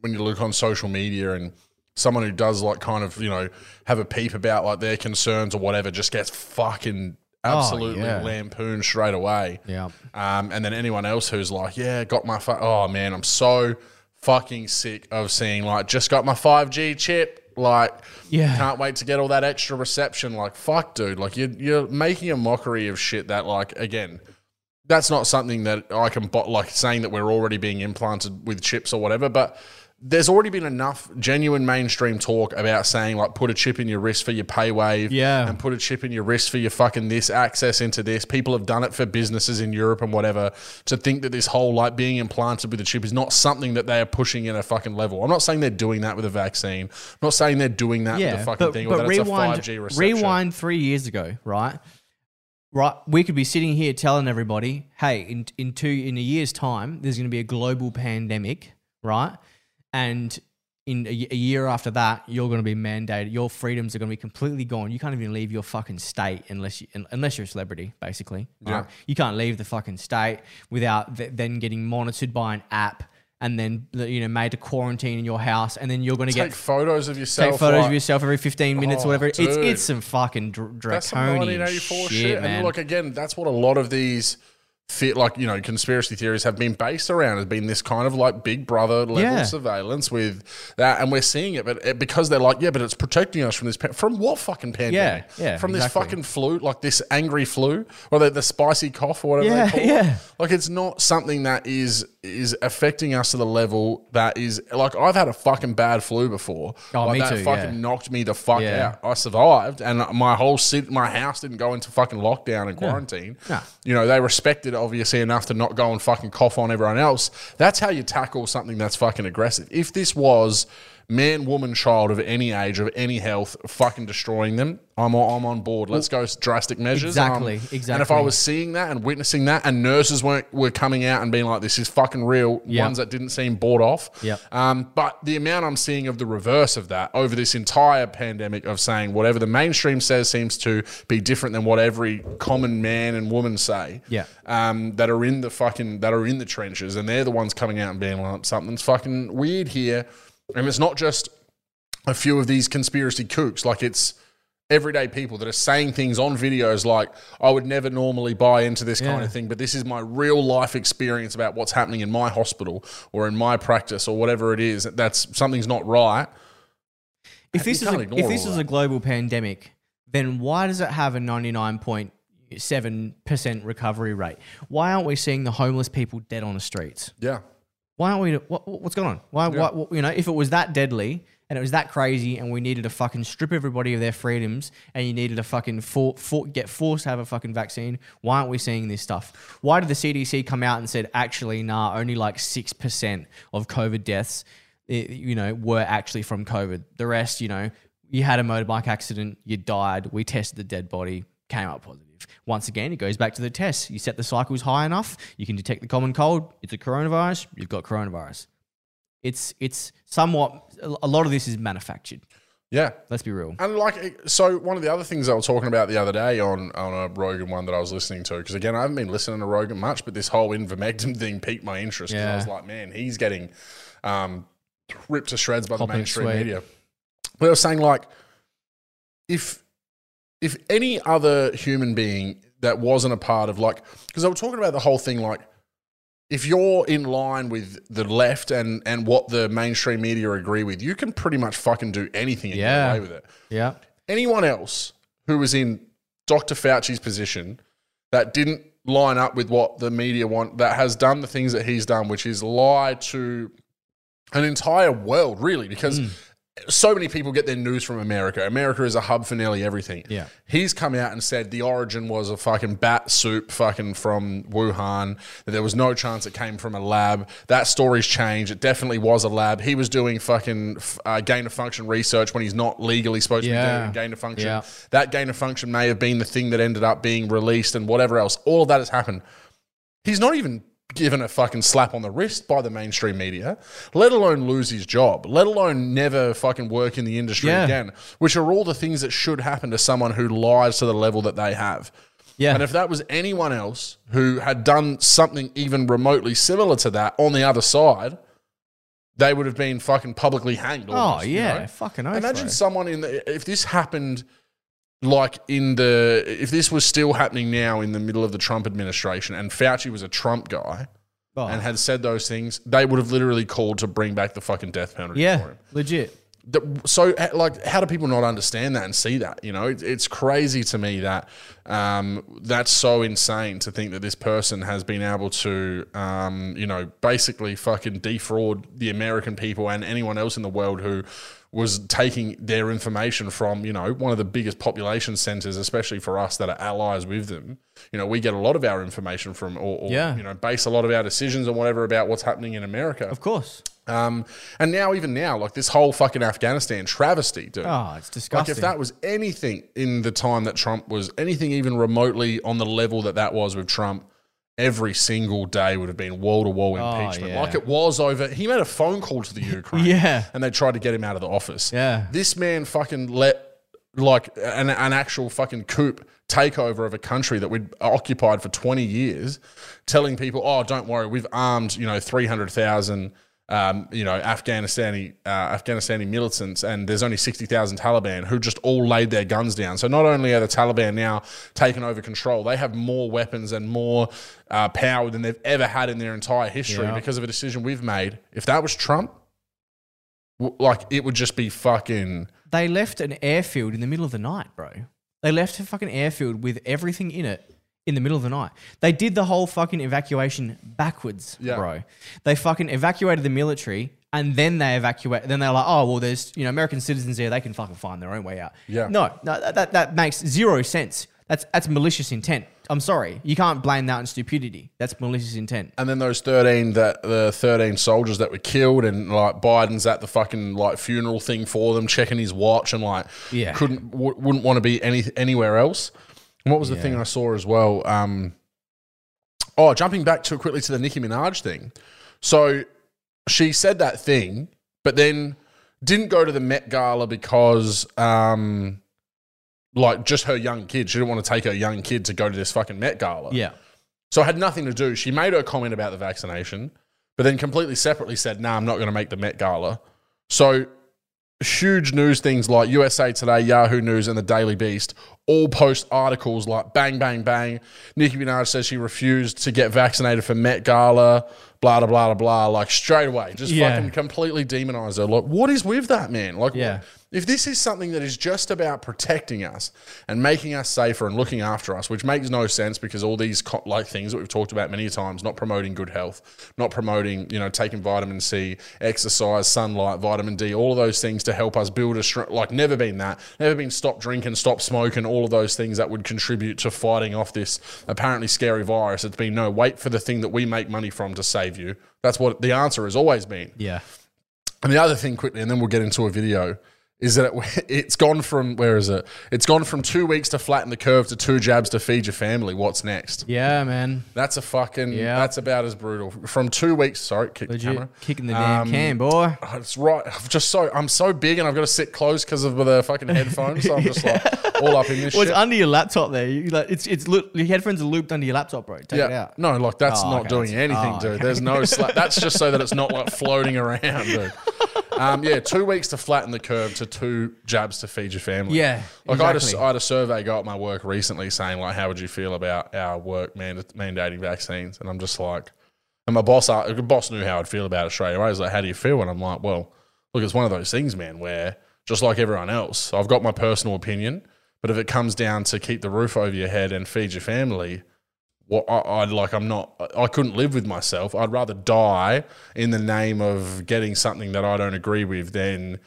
B: when you look on social media and someone who does like kind of, you know, have a peep about like their concerns or whatever just gets fucking absolutely
A: yeah.
B: lampooned straight away.
A: yeah.
B: Um, and then anyone else who's like, yeah, got my, fu- oh man, I'm so fucking sick of seeing like, just got my 5G chip. Like,
A: Yeah.
B: can't wait to get all that extra reception. Like, fuck, dude. Like, you're, you're making a mockery of shit that, like, again, that's not something that I can, like, saying that we're already being implanted with chips or whatever, but there's already been enough genuine mainstream talk about saying, like, put a chip in your wrist for your pay wave
A: Yeah.
B: and put a chip in your wrist for your fucking this access into this. People have done it for businesses in Europe and whatever. To think that this whole like being implanted with a chip is not something that they are pushing in a fucking level. I'm not saying they're doing that with a vaccine. I'm not saying they're doing that with
A: Yeah,
B: a fucking
A: but,
B: thing or
A: but
B: that
A: rewind,
B: it's a 5G reception.
A: rewind three years ago, right? Right, we could be sitting here telling everybody, "Hey, in in two in a year's time, there's going to be a global pandemic, right?" And in a, a year after that, you're going to be mandated. Your freedoms are going to be completely gone. You can't even leave your fucking state unless you unless you're a celebrity, basically.
B: Yeah.
A: right? You can't leave the fucking state without th- then getting monitored by an app and then you know made to quarantine in your house, and then you're going to get
B: photos of yourself.
A: take photos
B: like-
A: of yourself every 15 minutes
B: Oh,
A: or whatever. It's oh,
B: dude.
A: it's some fucking dr-
B: That's some
A: draconian
B: 1984
A: shit,
B: shit.
A: man.
B: And look, again, that's what a lot of these fit like you know conspiracy theories have been based around has been this kind of like big brother level
A: Yeah.
B: surveillance with that and we're seeing it but it, because they're like yeah but it's protecting us from this pa- from what fucking pandemic
A: yeah, yeah,
B: from this
A: exactly.
B: fucking flu like this angry flu or the, the spicy cough or whatever
A: Yeah,
B: they call
A: yeah.
B: it like it's not something that is is affecting us to the level that is like I've had a fucking bad flu before
A: Oh,
B: like
A: me
B: that
A: too,
B: fucking
A: yeah.
B: knocked me the fuck
A: Yeah.
B: out I survived and my whole city, my house didn't go into fucking lockdown and quarantine.
A: No.
B: You know, they respected it obviously enough to not go and fucking cough on everyone else. That's how you tackle something that's fucking aggressive. If this was man, woman, child of any age, of any health, fucking destroying them, I'm on, I'm on board. Let's go drastic measures.
A: Exactly,
B: Um, And if. I was seeing that and witnessing that, and nurses weren't were coming out and being like, "This is fucking real,"
A: Yep.
B: ones that didn't seem bought off.
A: Yep.
B: Um, but the amount I'm seeing of the reverse of that over this entire pandemic of saying whatever the mainstream says seems to be different than what every common man and woman say.
A: Yeah.
B: Um, that are in the fucking that are in the trenches, and they're the ones coming out and being like, something's fucking weird here, and it's not just a few of these conspiracy kooks. Like it's everyday people that are saying things on videos like, I would never normally buy into this kind
A: Yeah.
B: of thing, but this is my real life experience about what's happening in my hospital or in my practice or whatever it is. That's something's not right.
A: if this is a, if this is
B: that.
A: a global pandemic, then why does it have a 99.7% recovery rate? Why aren't we seeing the homeless people dead on the streets?
B: Yeah.
A: Why aren't we? What, what's going on? Why,
B: Yeah.
A: why? You know, if it was that deadly and it was that crazy, and we needed to fucking strip everybody of their freedoms, and you needed to fucking for, for, get forced to have a fucking vaccine, why aren't we seeing this stuff? Why did the CDC come out and said actually, nah, only like six percent of COVID deaths, eh, you know, were actually from COVID. The rest, you know, you had a motorbike accident, you died, we tested the dead body, came out positive. Once again, it goes back to the test. You set the cycles high enough, you can detect the common cold. It's a coronavirus. You've got coronavirus. It's it's somewhat. A lot of this is manufactured.
B: Yeah.
A: Let's be real.
B: And like, so one of the other things I was talking about the other day on on a Rogan one that I was listening to, because again, I haven't been listening to Rogan much, but this whole Invermectin thing piqued my interest. 'cause I
A: Yeah.
B: was like, man, he's getting um, ripped to shreds by the mainstream
A: sweet.
B: media. But I was saying like, if if any other human being that wasn't a part of like, because I was talking about the whole thing like. If you're in line with the left and, and what the mainstream media agree with, you can pretty much fucking do anything and
A: Yeah.
B: get away with it
A: Yeah.
B: anyone else who was in Dr. Fauci's position that didn't line up with what the media want, that has done the things that he's done, which is lie to an entire world, really, because hmm. So many people get their news from America. America is a hub for nearly everything.
A: Yeah.
B: He's come out and said the origin was a fucking bat soup fucking from Wuhan, that there was no chance it came from a lab. That story's changed. It definitely was a lab. He was doing fucking uh, gain of function research when he's not legally supposed to be doing gain of function.
A: Yeah.
B: That gain of function may have been the thing that ended up being released and whatever else. All of that has happened. He's not even given a fucking slap on the wrist by the mainstream media, let alone lose his job, let alone never fucking work in the industry
A: Yeah.
B: again, which are all the things that should happen to someone who lies to the level that they have.
A: Yeah.
B: And if that was anyone else who had done something even remotely similar to that on the other side, they would have been fucking publicly hanged.
A: oh
B: almost, you
A: yeah.
B: know?
A: Fucking
B: Imagine
A: bro.
B: someone in the if this happened like in the if this was still happening now in the middle of the Trump administration and Fauci was a Trump guy
A: Oh.
B: and had said those things, they would have literally called to bring back the fucking death penalty for
A: yeah.
B: him.
A: Legit.
B: So, like, how do people not understand that and see that? You know, it, it's crazy to me that um, that's so insane to think that this person has been able to, um, you know, basically fucking defraud the American people and anyone else in the world who was taking their information from, you know, one of the biggest population centers, especially for us that are allies with them. You know, we get a lot of our information from, or, or
A: Yeah.
B: you know, base a lot of our decisions and whatever about what's happening in America.
A: Of course.
B: Um, and now, even now, like this whole fucking Afghanistan travesty, dude.
A: Oh, it's
B: like
A: disgusting.
B: if that was anything in the time that Trump was anything even remotely on the level that that was with Trump, every single day would have been wall to wall oh, impeachment,
A: yeah.
B: like it was over. He made a phone call to the Ukraine,
A: Yeah.
B: and they tried to get him out of the office.
A: Yeah.
B: this man fucking let like an, an actual fucking coup takeover of a country that we'd occupied for 20 years telling people oh don't worry we've armed you know 300,000 um, you know Afghanistani uh, Afghanistani militants and there's only 60,000 Taliban who just all laid their guns down so not only are the Taliban now taken over control they have more weapons and more uh, power than they've ever had in their entire history
A: Yeah.
B: because of a decision we've made if that was Trump w- like it would just be fucking
A: They left an airfield in the middle of the night, bro. They left a fucking airfield with everything in it in the middle of the night. They did the whole fucking evacuation backwards,
B: Yeah.
A: bro. They fucking evacuated the military and then they evacuate. Then they're like, oh well, there's you know American citizens there. They can fucking find their own way out.
B: Yeah.
A: No, no, that that, that makes zero sense. That's that's malicious intent. I'm sorry, you can't blame that on stupidity. That's malicious intent.
B: and then those 13 that the 13 soldiers that were killed and like Biden's at the fucking like funeral thing for them checking his watch and like
A: Yeah.
B: couldn't w- wouldn't want to be any anywhere else. And what was the thing I saw as well um Oh, jumping back to quickly to the Nicki Minaj thing. So she said that thing, but then didn't go to the Met Gala because um like just her young kid. She didn't want to take her young kid to go to this fucking Met Gala.
A: Yeah.
B: So it had nothing to do. She made her comment about the vaccination, but then completely separately said, "No, nah, I'm not going to make the Met Gala." So huge news things like USA Today, Yahoo News, and the Daily Beast all post articles like bang, bang, bang. Nicki Minaj says she refused to get vaccinated for Met Gala, blah, blah, blah, blah, blah. Like straight away, just
A: Yeah.
B: fucking completely demonize her. Like, what is with that, man? Like,
A: Yeah.
B: If this is something that is just about protecting us and making us safer and looking after us, which makes no sense because all these like things that we've talked about many times, not promoting good health, not promoting you know taking vitamin C, exercise, sunlight, vitamin D, all of those things to help us build a like never been that, never been stop drinking, stop smoking, all of those things that would contribute to fighting off this apparently scary virus. It's been no wait for the thing that we make money from to save you. That's what the answer has always been.
A: Yeah.
B: And the other thing quickly, and then we'll get into a video, is that it, it's gone from where is it? It's gone from two weeks to flatten the curve to two jabs to feed your family. What's next?
A: Yeah, man.
B: That's a fucking.
A: Yeah.
B: That's about as brutal. From two weeks. Sorry, kick the camera.
A: kicking the damn
B: Um,
A: can, boy.
B: Oh, It's right. I'm just so I'm so big and I've got to sit close because of the fucking headphones. So I'm just like all up in this
A: Well, it's under your laptop there. You, like, it's it's loop, your headphones are looped under your laptop, bro. Take it
B: yeah.
A: out.
B: No, like that's
A: Oh,
B: not
A: okay,
B: doing anything,
A: oh,
B: dude.
A: okay.
B: There's no slack. That's just so that it's not like floating around, dude. Um, yeah, two weeks to flatten the curve to two jabs to feed your family.
A: Yeah,
B: Like I, had
A: exactly.
B: a, I had a survey go at my work recently saying like, how would you feel about our work manda- mandating vaccines? And I'm just like, and my boss, uh, boss knew how I'd feel about it straight away. He's like, how do you feel? And I'm like, well, look, it's one of those things, man, where just like everyone else, I've got my personal opinion, but if it comes down to keep the roof over your head and feed your family, what I, I'd like, I'm not, I couldn't live with myself. I'd rather die in the name of getting something that I don't agree with than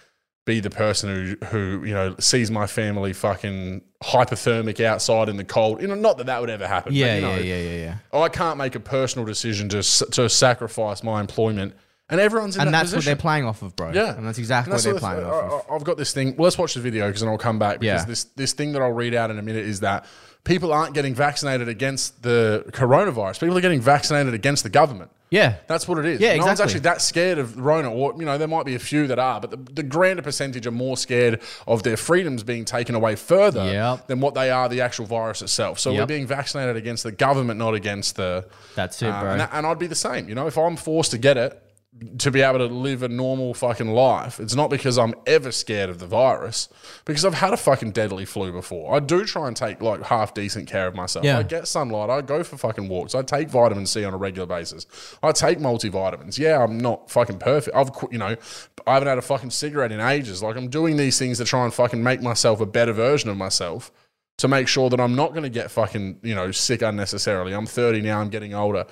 B: be the person who, who you know, sees my family fucking hypothermic outside in the cold. You know, not that that would ever happen.
A: Yeah,
B: but, you know,
A: yeah, yeah, yeah, yeah.
B: I can't make a personal decision to to sacrifice my employment, and everyone's in
A: And
B: that
A: that's what they're playing off of, bro.
B: Yeah,
A: and that's exactly
B: And
A: what they're
B: the
A: playing off of.
B: I- I- I've got this thing. Well, let's watch the video because then I'll come back because
A: Yeah.
B: this this thing that I'll read out in a minute is that people aren't getting vaccinated against the coronavirus. People are getting vaccinated against the government.
A: Yeah,
B: That's what it is.
A: Yeah,
B: no one's actually that scared of Rona, or you know, there might be a few that are, but the, the grander percentage are more scared of their freedoms being taken away further
A: Yep.
B: than what they are the actual virus itself. So we're being vaccinated against the government, not against the.
A: that's it,
B: um,
A: bro.
B: and, that- and I'd be the same. You know, if I'm forced to get it to be able to live a normal fucking life, it's not because I'm ever scared of the virus, because I've had a fucking deadly flu before. I do try and take like half decent care of myself.
A: Yeah.
B: I get sunlight. I go for fucking walks. I take vitamin C on a regular basis. I take multivitamins. Yeah, I'm not fucking perfect. I've quit, you know, I haven't had a fucking cigarette in ages. Like I'm doing these things to try and fucking make myself a better version of myself to make sure that I'm not going to get fucking, you know, sick unnecessarily. I'm 30 now, I'm getting older.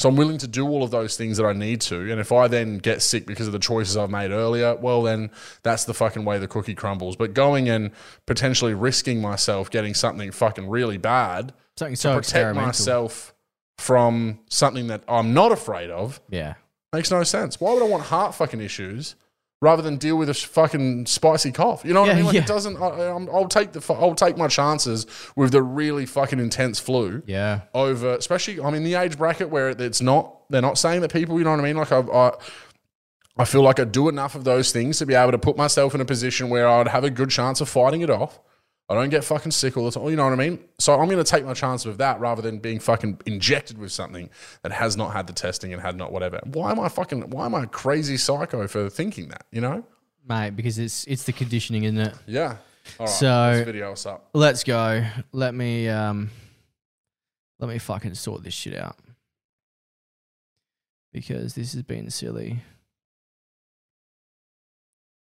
B: So I'm willing to do all of those things that I need to. And if I then get sick because of the choices I've made earlier, well, then that's the fucking way the cookie crumbles. But going and potentially risking myself getting something fucking really bad
A: Something
B: to protect myself from something that I'm not afraid of
A: Yeah,
B: makes no sense. Why would I want heart fucking issues rather than deal with a fucking spicy cough? You know what
A: Yeah,
B: I mean? Like
A: yeah.
B: it doesn't. I, I'm, I'll take the. I'll take my chances with the really fucking intense flu
A: yeah,
B: over, especially I'm in the age bracket where it's not. They're not saying that people. You know what I mean? Like I. I I feel like I do enough of those things to be able to put myself in a position where I'd have a good chance of fighting it off. I don't get fucking sick all the time. You know what I mean? So I'm going to take my chance with that rather than being fucking injected with something that has not had the testing and had not whatever. Why am I fucking? Why am I a crazy psycho for thinking that? You know?
A: mate. Because it's it's the conditioning, isn't it?
B: Yeah. All right.
A: So-
B: this video what's up?
A: Let's go. Let me um, let me fucking sort this shit out because this has been silly.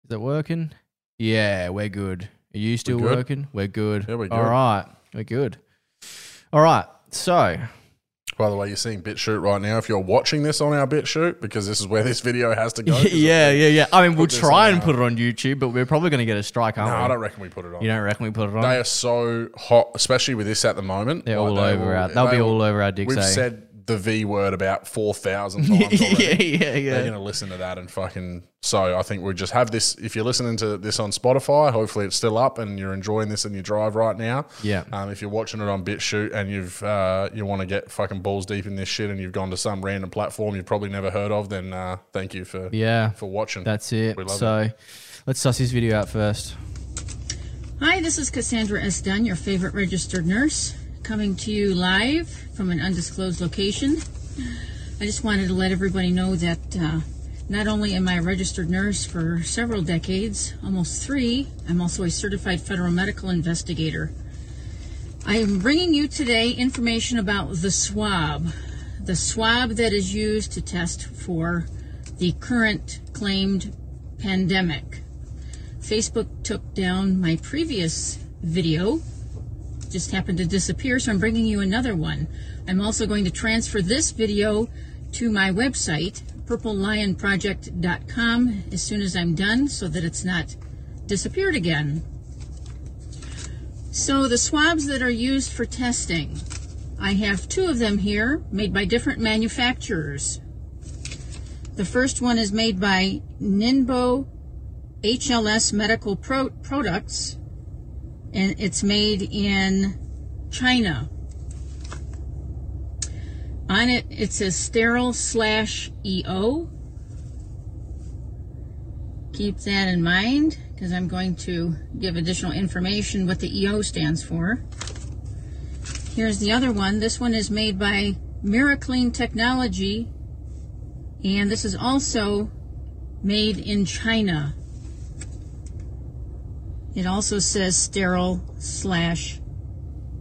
A: Is it working? Yeah, we're good. Are you still
B: good?
A: working? We're good.
B: Yeah, we're
A: All
B: good.
A: right, we're good. All right. So
B: By the way, you're seeing BitChute right now. If you're watching this on our BitChute, because this is where this video has to go.
A: yeah, yeah, yeah. I mean, we'll
B: this
A: try
B: on
A: and
B: our-
A: put it on YouTube, but we're probably going to get a strike, aren't we?
B: I don't reckon we put it on.
A: You don't reckon we put it on?
B: They are so hot, especially with this at the moment.
A: They're
B: Like,
A: all
B: they
A: over
B: will-
A: our. They'll be
B: they will-
A: all over our dicks.
B: We've
A: eh?
B: said the V word about four thousand times already.
A: yeah, yeah,
B: They're going to listen to that and fucking. So I think we just have this. If you're listening to this on Spotify, hopefully it's still up and you're enjoying this in your drive right now.
A: Yeah.
B: Um, if you're watching it on BitChute and you've uh, you want to get fucking balls deep in this shit and you've gone to some random platform you've probably never heard of, then uh, thank you for
A: Yeah,
B: for watching.
A: that's it.
B: We love
A: So let's suss this video out first.
C: Hi, this is Cassandra S. Dunn, your favorite registered nurse, coming to you live from an undisclosed location. I just wanted to let everybody know that uh, not only am I a registered nurse for several decades, almost three, I'm also a certified federal medical investigator. I am bringing you today information about the swab, the swab that is used to test for the current claimed pandemic. Facebook took down my previous video, just happened to disappear, so I'm bringing you another one. I'm also going to transfer this video to my website, purplelionproject.com, as soon as I'm done so that it's not disappeared again. So, the swabs that are used for testing, I have two of them here made by different manufacturers. The first one is made by Ningbo HLS Medical Pro- Products, and it's made in China. On it, it says sterile slash EO. Keep that in mind because I'm going to give additional information what the EO stands for. Here's the other one. This one is made by Miraclean Technology, and this is also made in China. It also says sterile slash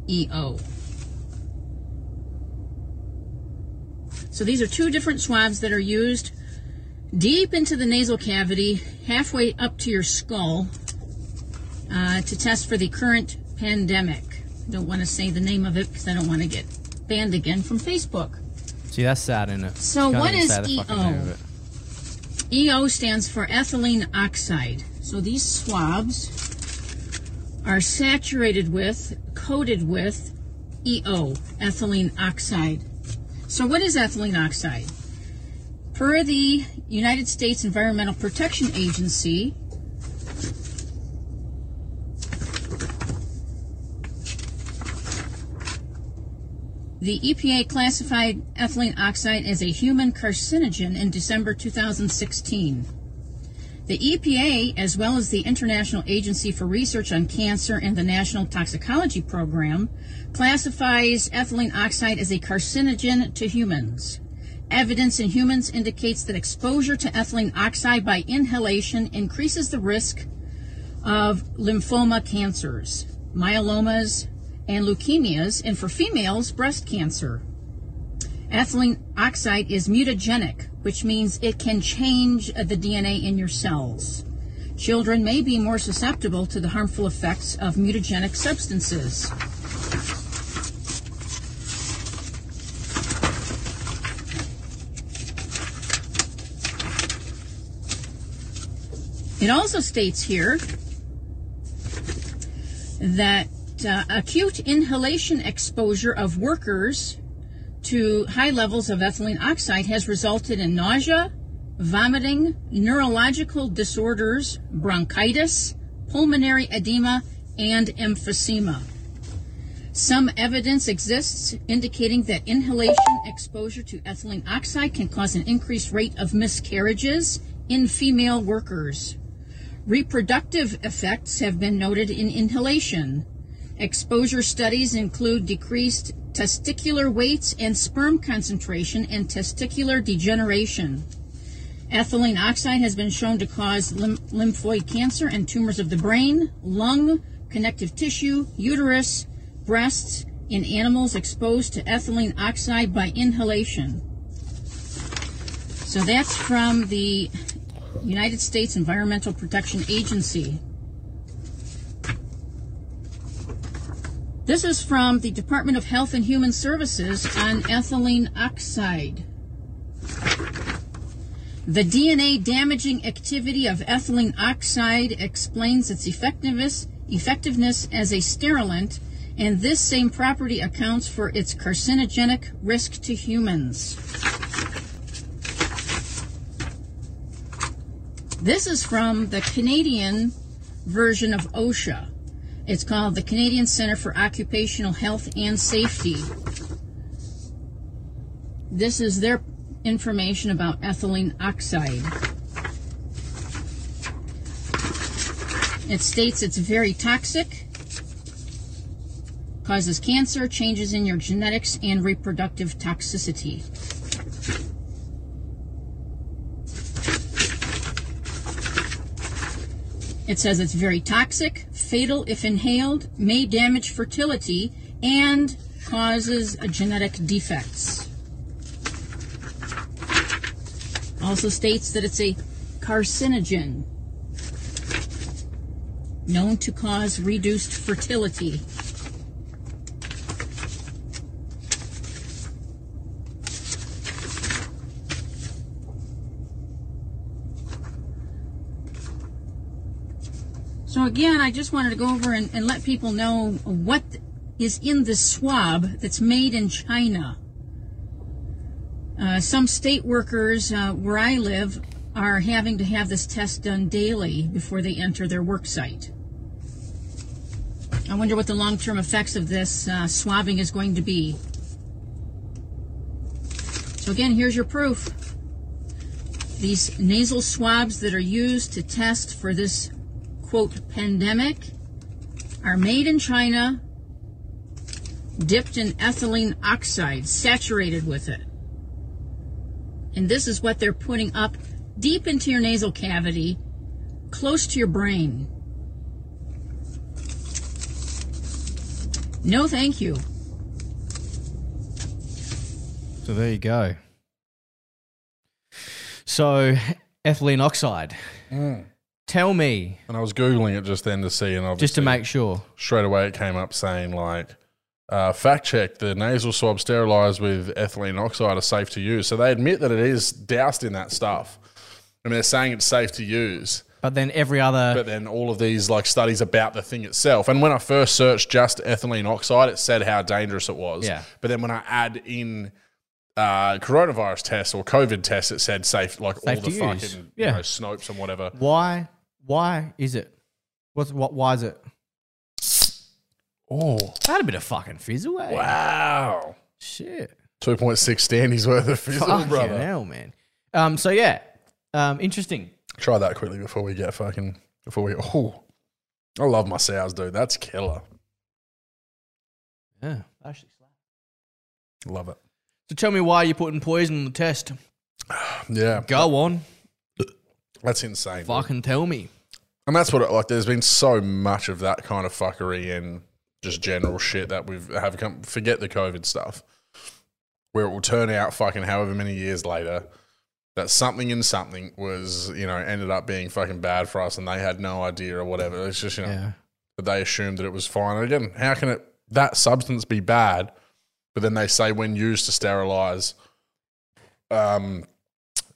C: EO. So these are two different swabs that are used deep into the nasal cavity, halfway up to your skull, uh, to test for the current pandemic. I Don't want to say the name of it because I don't want to get banned again from Facebook.
A: See, that's sad, isn't it?
C: So what is
A: say the fucking
C: EO?
A: name of it.
C: EO stands for ethylene oxide. So these swabs are saturated with, coated with EO, ethylene oxide. So what is ethylene oxide? Per the United States Environmental Protection Agency, The EPA classified ethylene oxide as a human carcinogen in December 2016. The EPA, as well as the International Agency for Research on Cancer and the National Toxicology Program, classifies ethylene oxide as a carcinogen to humans. Evidence in humans indicates that exposure to ethylene oxide by inhalation increases the risk of lymphoma cancers, myelomas, and leukemias, and for females, breast cancer. Ethylene oxide is mutagenic, which means it can change the DNA in your cells. Children may be more susceptible to the harmful effects of mutagenic substances. It also states here that uh, acute inhalation exposure of workers to high levels of ethylene oxide has resulted in nausea, vomiting, neurological disorders, bronchitis, pulmonary edema, and emphysema. Some evidence exists indicating that inhalation exposure to ethylene oxide can cause an increased rate of miscarriages in female workers. Reproductive effects have been noted in inhalation. Exposure studies include decreased testicular weights and sperm concentration and testicular degeneration. Ethylene oxide has been shown to cause lym- lymphoid cancer and tumors of the brain, lung, connective tissue, uterus, breasts in animals exposed to ethylene oxide by inhalation. So that's from the United States Environmental Protection Agency. This is from the Department of Health and Human Services on ethylene oxide. The DNA damaging activity of ethylene oxide explains its effectiveness, effectiveness as a sterilant, and this same property accounts for its carcinogenic risk to humans. This is from the Canadian version of OSHA. It's called the Canadian Center for Occupational Health and Safety. This is their information about ethylene oxide. It states it's very toxic, causes cancer, changes in your genetics, and reproductive toxicity. It says it's very toxic, fatal if inhaled, may damage fertility, and causes genetic defects. Also states that it's a carcinogen, known to cause reduced fertility. Again, I just wanted to go over and, and let people know what is in this swab that's made in China. Uh, some state workers uh, where I live
D: are having to have this test done daily before they enter their work site. I wonder what the long term effects of this uh, swabbing is going to be. So, again, here's your proof. These nasal swabs that are used to test for this quote pandemic are made in China, dipped in ethylene oxide, saturated with it. And this is what they're putting up deep into your nasal cavity, close to your brain. No, thank you.
A: So there you go. So ethylene oxide. Mm. Tell me,
B: And I was googling it just then to see, and obviously
A: just to make sure.
B: straight away it came up saying like, uh, fact check: the nasal swab sterilized with ethylene oxide are safe to use. So they admit that it is doused in that stuff. I mean, they're saying it's safe to use,
A: But then every other
B: but then all of these like studies about the thing itself. And when I first searched just ethylene oxide, it said how dangerous it was.
A: Yeah.
B: But then when I add in uh, coronavirus tests or COVID tests, it said safe, like
A: Safe
B: all the fucking
A: use.
B: you
A: Yeah.
B: know, Snopes and whatever.
A: why why is it? What's what why is it?
B: Oh
A: I had a bit of fucking fizzle, eh?
B: wow!
A: Shit.
B: Two point six standies worth of fizzle,
A: Fucking
B: brother.
A: hell, man. Um so yeah. Um interesting.
B: Try that quickly before we get fucking before we. Oh, I love my sours, dude. That's killer.
A: Yeah. Actually slap.
B: Love it.
A: So tell me why you're putting poison on the test.
B: Yeah,
A: Go on.
B: that's insane.
A: Fucking tell me.
B: And that's what it, like. There's been so much of that kind of fuckery and just general shit that we've have come. Forget the COVID stuff, where it will turn out fucking however many years later that something in something was you know ended up being fucking bad for us, and they had no idea or whatever. It's just you know
A: Yeah.
B: that they assumed that it was fine. And again, how can it that substance be bad? But then they say when used to sterilize um,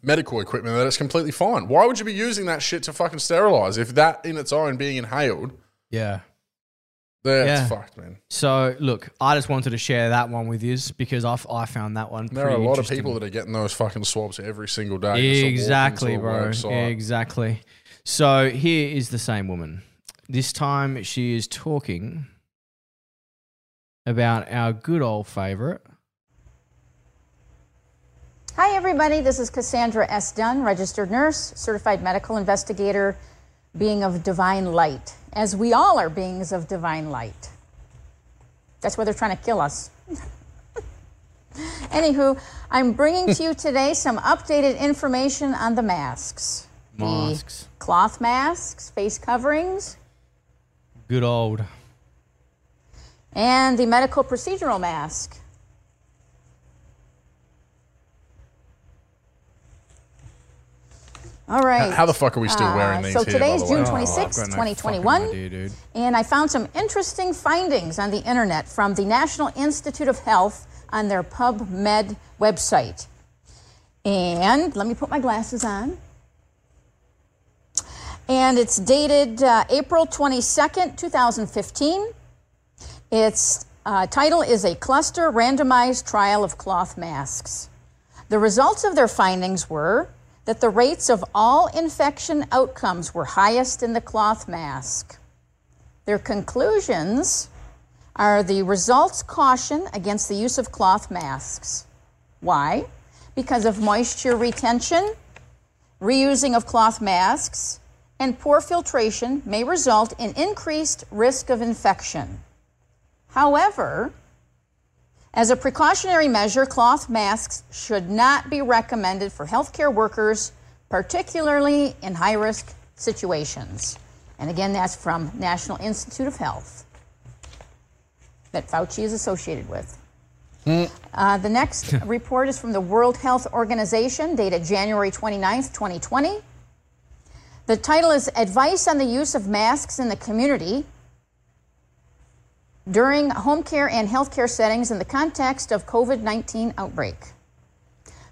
B: medical equipment that it's completely fine. Why would you be using that shit to fucking sterilize if that in its own being inhaled?
A: Yeah.
B: That's
A: Yeah.
B: fucked, man.
A: So look, I just wanted to share that one with you because I, I found that one.
B: There are a lot of people that are getting those fucking swabs every single day. just to walk into
A: Exactly, bro.
B: website.
A: Exactly. So here is the same woman. This time she is talking about our good old favorite.
C: Hi, everybody. This is Cassandra S. Dunn, registered nurse, certified medical investigator, being of divine light, as we all are beings of divine light. That's why they're trying to kill us. Anywho, I'm bringing to you today some updated information on the masks. The
A: Masks.
C: cloth masks, face coverings,
A: Good old.
C: and the medical procedural mask. All right.
B: How the fuck are we still wearing
C: Uh,
B: these
C: so
B: here,
C: today's
B: by?
C: June
A: Oh,
C: 26,
A: I've got no
C: 2021.
A: idea.
C: And I found some interesting findings on the internet from the National Institute of Health on their PubMed website. And let me put my glasses on. And it's dated uh, April 22nd, 2015. Its uh, title is A Cluster Randomized Trial of Cloth Masks. The results of their findings were that the rates of all infection outcomes were highest in the cloth mask. Their conclusions are the results caution against the use of cloth masks. Why? Because of moisture retention, reusing of cloth masks, and poor filtration may result in increased risk of infection. However, as a precautionary measure, cloth masks should not be recommended for healthcare workers, particularly in high risk situations. And again, that's from National Institute of Health that Fauci is associated with. Uh, the next report is from the World Health Organization, dated January 29th, 2020. The title is Advice on the Use of Masks in the Community during home care and healthcare settings in the context of COVID 19 outbreak.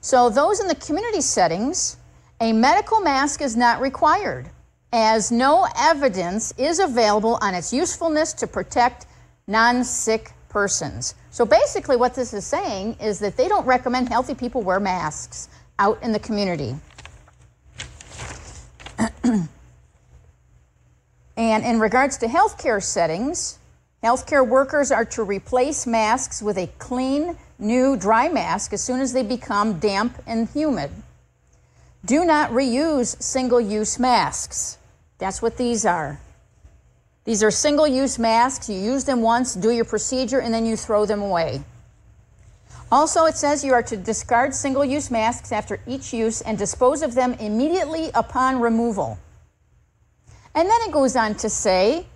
C: So, those in the community settings, a medical mask is not required, as no evidence is available on its usefulness to protect non sick persons. So, basically, what this is saying is that they don't recommend healthy people wear masks out in the community. and in regards to healthcare settings, healthcare workers are to replace masks with a clean, new, dry mask as soon as they become damp and humid. Do not reuse single use masks. That's what these are. These are single use masks. You use them once, do your procedure, and then you throw them away. Also, it says you are to discard single use masks after each use and dispose of them immediately upon removal. And then it goes on to say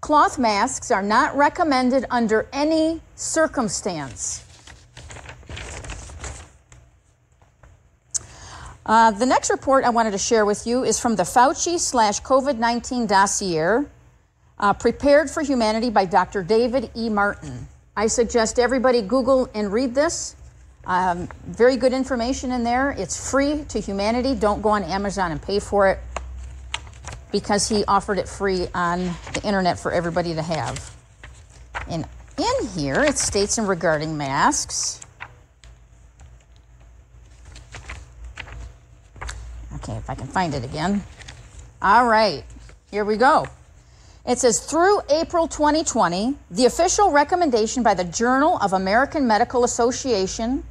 C: cloth masks are not recommended under any circumstance. Uh, the next report I wanted to share with you is from the Fauci slash COVID 19 dossier, uh, prepared for humanity by Dr. David E. Martin. I suggest everybody Google and read this. Um, very good information in there. It's free to humanity. Don't go on Amazon and pay for it because he offered it free on the internet for everybody to have. And in here, it states in regarding masks. Okay, if I can find it again. All right, here we go. It says through April 2020, the official recommendation by the Journal of American Medical Association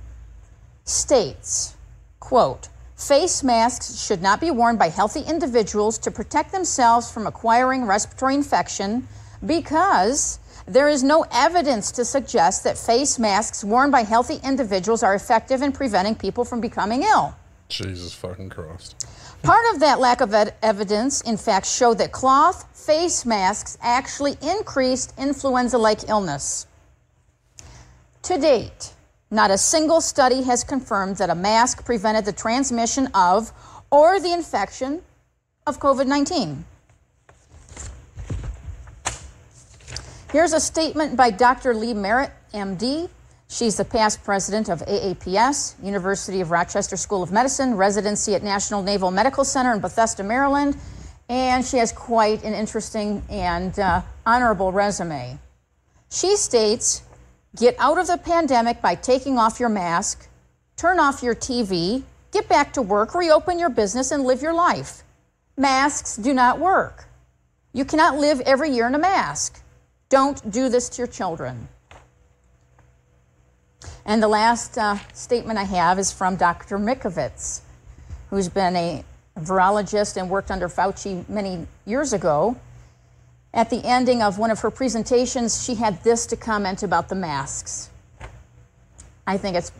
C: states, quote, face masks should not be worn by healthy individuals to protect themselves from acquiring respiratory infection because there is no evidence to suggest that face masks worn by healthy individuals are effective in preventing people from becoming ill.
B: Jesus fucking Christ.
C: Part of that lack of ed- evidence, in fact, showed that cloth face masks actually increased influenza like illness. To date, not a single study has confirmed that a mask prevented the transmission of or the infection of COVID 19. Here's a statement by Dr. Lee Merritt, MD. She's the past president of AAPS, University of Rochester School of Medicine, residency at National Naval Medical Center in Bethesda, Maryland, and she has quite an interesting and uh, honorable resume. She states get out of the pandemic by taking off your mask, turn off your TV, get back to work, reopen your business, and live your life. Masks do not work. You cannot live every year in a mask. Don't do this to your children. And the last uh, statement I have is from Dr. Mikovits, who's been a virologist and worked under Fauci many years ago. At the ending of one of her presentations, she had this to comment about the masks. I think it's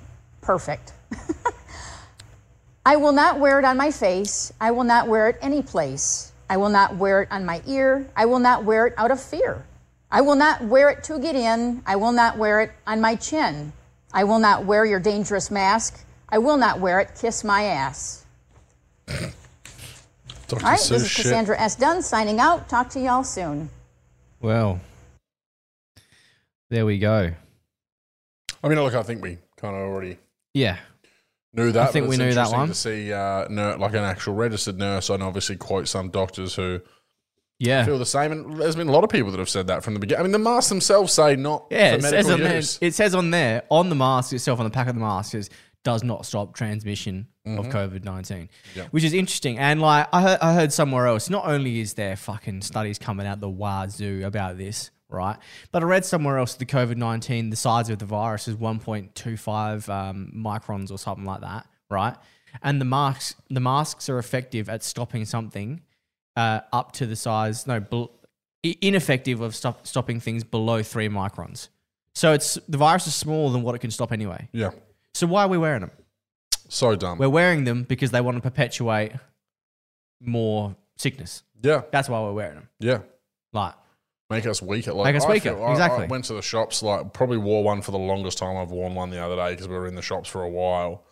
C: perfect. I will not wear it on my face. I will not wear it any place. I will not wear it on my ear. I will not wear it out of fear. I will not wear it to get in. I will not wear it on my chin. I will not wear your dangerous mask. I will not wear it. Kiss my ass.
B: Dr.
C: All right,
B: Seuss
C: this is
B: shit.
C: Cassandra S. Dunn signing out. Talk to y'all soon.
A: Well, there we go.
B: I mean, look, I think we kind of already
A: Yeah.
B: knew that.
A: I think we knew that
B: interesting
A: one.
B: To see, uh, ner- like an actual registered nurse, and obviously quote some doctors who
A: Yeah.
B: feel the same. And there's been a lot of people that have said that from the beginning. I mean, the masks themselves say not
A: Yeah,
B: for
A: it says,
B: medical
A: on there,
B: use.
A: it says on there, on the mask itself, on the pack of the mask, says does not stop transmission of COVID 19,
B: Yeah.
A: which is interesting. And like I heard, I heard somewhere else, not only is there fucking studies coming out the wazoo about this, right? But I read somewhere else the COVID 19, the size of the virus is 1.25 um, microns or something like that, right? And the masks, the masks are effective at stopping something uh, up to the size, no, i- ineffective of stop, stopping things below three microns. So it's the virus is smaller than what it can stop anyway.
B: yeah,
A: So why are we wearing them?
B: so dumb.
A: We're wearing them because they want to perpetuate more sickness.
B: yeah,
A: That's why we're wearing them.
B: yeah.
A: Like,
B: Make us weaker. Like,
A: Make us
B: I
A: weaker,
B: feel- I-
A: exactly.
B: I went to the shops, like, probably wore one for the longest time. I've worn one the other day because we were in the shops for a while.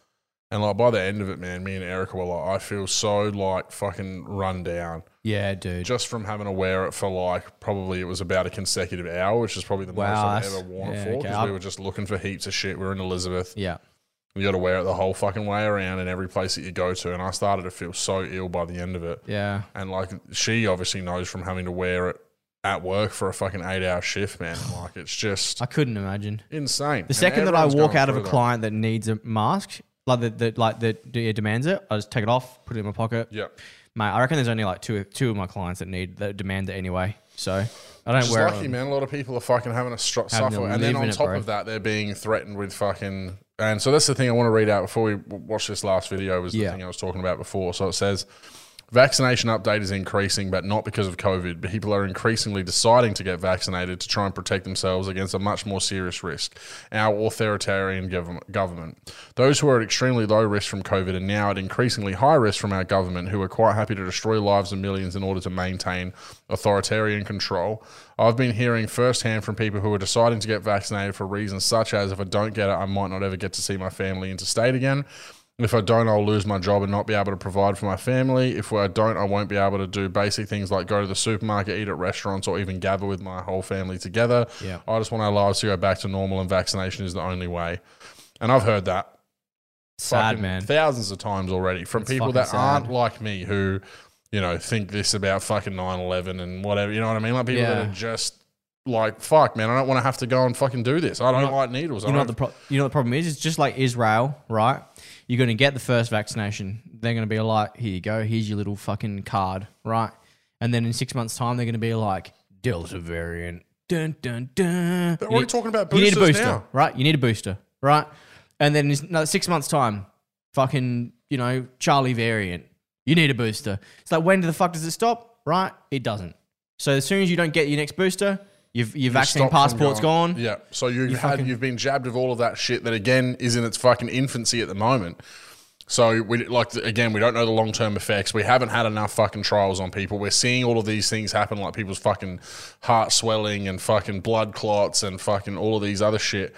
B: And, like, by the end of it, man, me and Erica were like, I feel so, like, fucking run down
A: yeah, dude.
B: just from having to wear it for, like, probably it was about a consecutive hour, which is probably the
A: Wow,
B: most I've
A: that's-
B: ever worn
A: yeah,
B: it for
A: okay,
B: because we were just looking for heaps of shit. We were in Elizabeth.
A: yeah.
B: You got to wear it the whole fucking way around in every place that you go to. And I started to feel so ill by the end of it.
A: Yeah.
B: And like she obviously knows from having to wear it at work for a fucking eight hour shift, man. Like it's just
A: I couldn't imagine.
B: insane.
A: The second that I walk out of a client that needs a mask, like that, that like that yeah, demands it, I just take it off, put it in my pocket.
B: Yeah,
A: Mate, I reckon there's only like two two of my clients that need that demand it anyway. So I don't
B: Just
A: wear
B: lucky,
A: it.
B: man. A lot of people are fucking having a
A: Having
B: suffer, and then on
A: in it,
B: top of that, they're being threatened with fucking. And so that's the thing I want to read out before we watch this last video. Was the
A: Yeah.
B: thing I was talking about before. So it says. Vaccination update is increasing, but not because of COVID. People are increasingly deciding to get vaccinated to try and protect themselves against a much more serious risk our authoritarian government. Those who are at extremely low risk from COVID are now at increasingly high risk from our government, who are quite happy to destroy lives of millions in order to maintain authoritarian control. I've been hearing firsthand from people who are deciding to get vaccinated for reasons such as if I don't get it, I might not ever get to see my family interstate again. If I don't, I'll lose my job and not be able to provide for my family. If I don't, I won't be able to do basic things like go to the supermarket, eat at restaurants, or even gather with my whole family together.
A: Yeah.
B: I just want our lives to go back to normal, and vaccination is the only way. And I've heard that
A: Sad man.
B: thousands of times already from
A: It's
B: people that aren't like me who, you know, think this about fucking 9-11 and whatever. You know what I mean? Like people that are just like, fuck, man, I don't want to have to go and fucking do this. I don't like needles. I
A: You know what the pro- you know what the problem is? It's just like Israel, right? You're going to get the first vaccination. They're going to be like, "Here you go. Here's your little fucking card," right? And then in six months' time, they're going to be like, "Delta variant." Dun dun dun.
B: But
A: They're
B: already talking about
A: You need a booster,
B: now.
A: right? You need a booster, right? And then in another six months' time, fucking, you know, Charlie variant. You need a booster. It's like, when the fuck does it stop? Right? It doesn't. So as soon as you don't get your next booster, you've, your
B: You
A: vaccine
B: stop from
A: passport's gone.
B: Yeah. So you've
A: You
B: had
A: fucking-
B: you've been jabbed with all of that shit that again is in its fucking infancy at the moment. So we like again, we don't know the long term effects. We haven't had enough fucking trials on people. We're seeing all of these things happen, like people's fucking heart swelling and fucking blood clots and fucking all of these other shit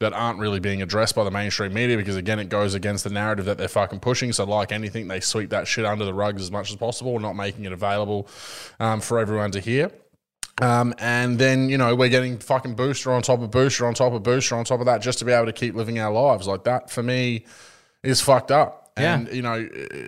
B: that aren't really being addressed by the mainstream media because again, it goes against the narrative that they're fucking pushing. So like anything, they sweep that shit under the rugs as much as possible, not making it available um, for everyone to hear. Um, and then, you know, we're getting fucking booster on top of booster on top of booster on top of that just to be able to keep living our lives. Like that for me is fucked up.
A: Yeah.
B: And, you know,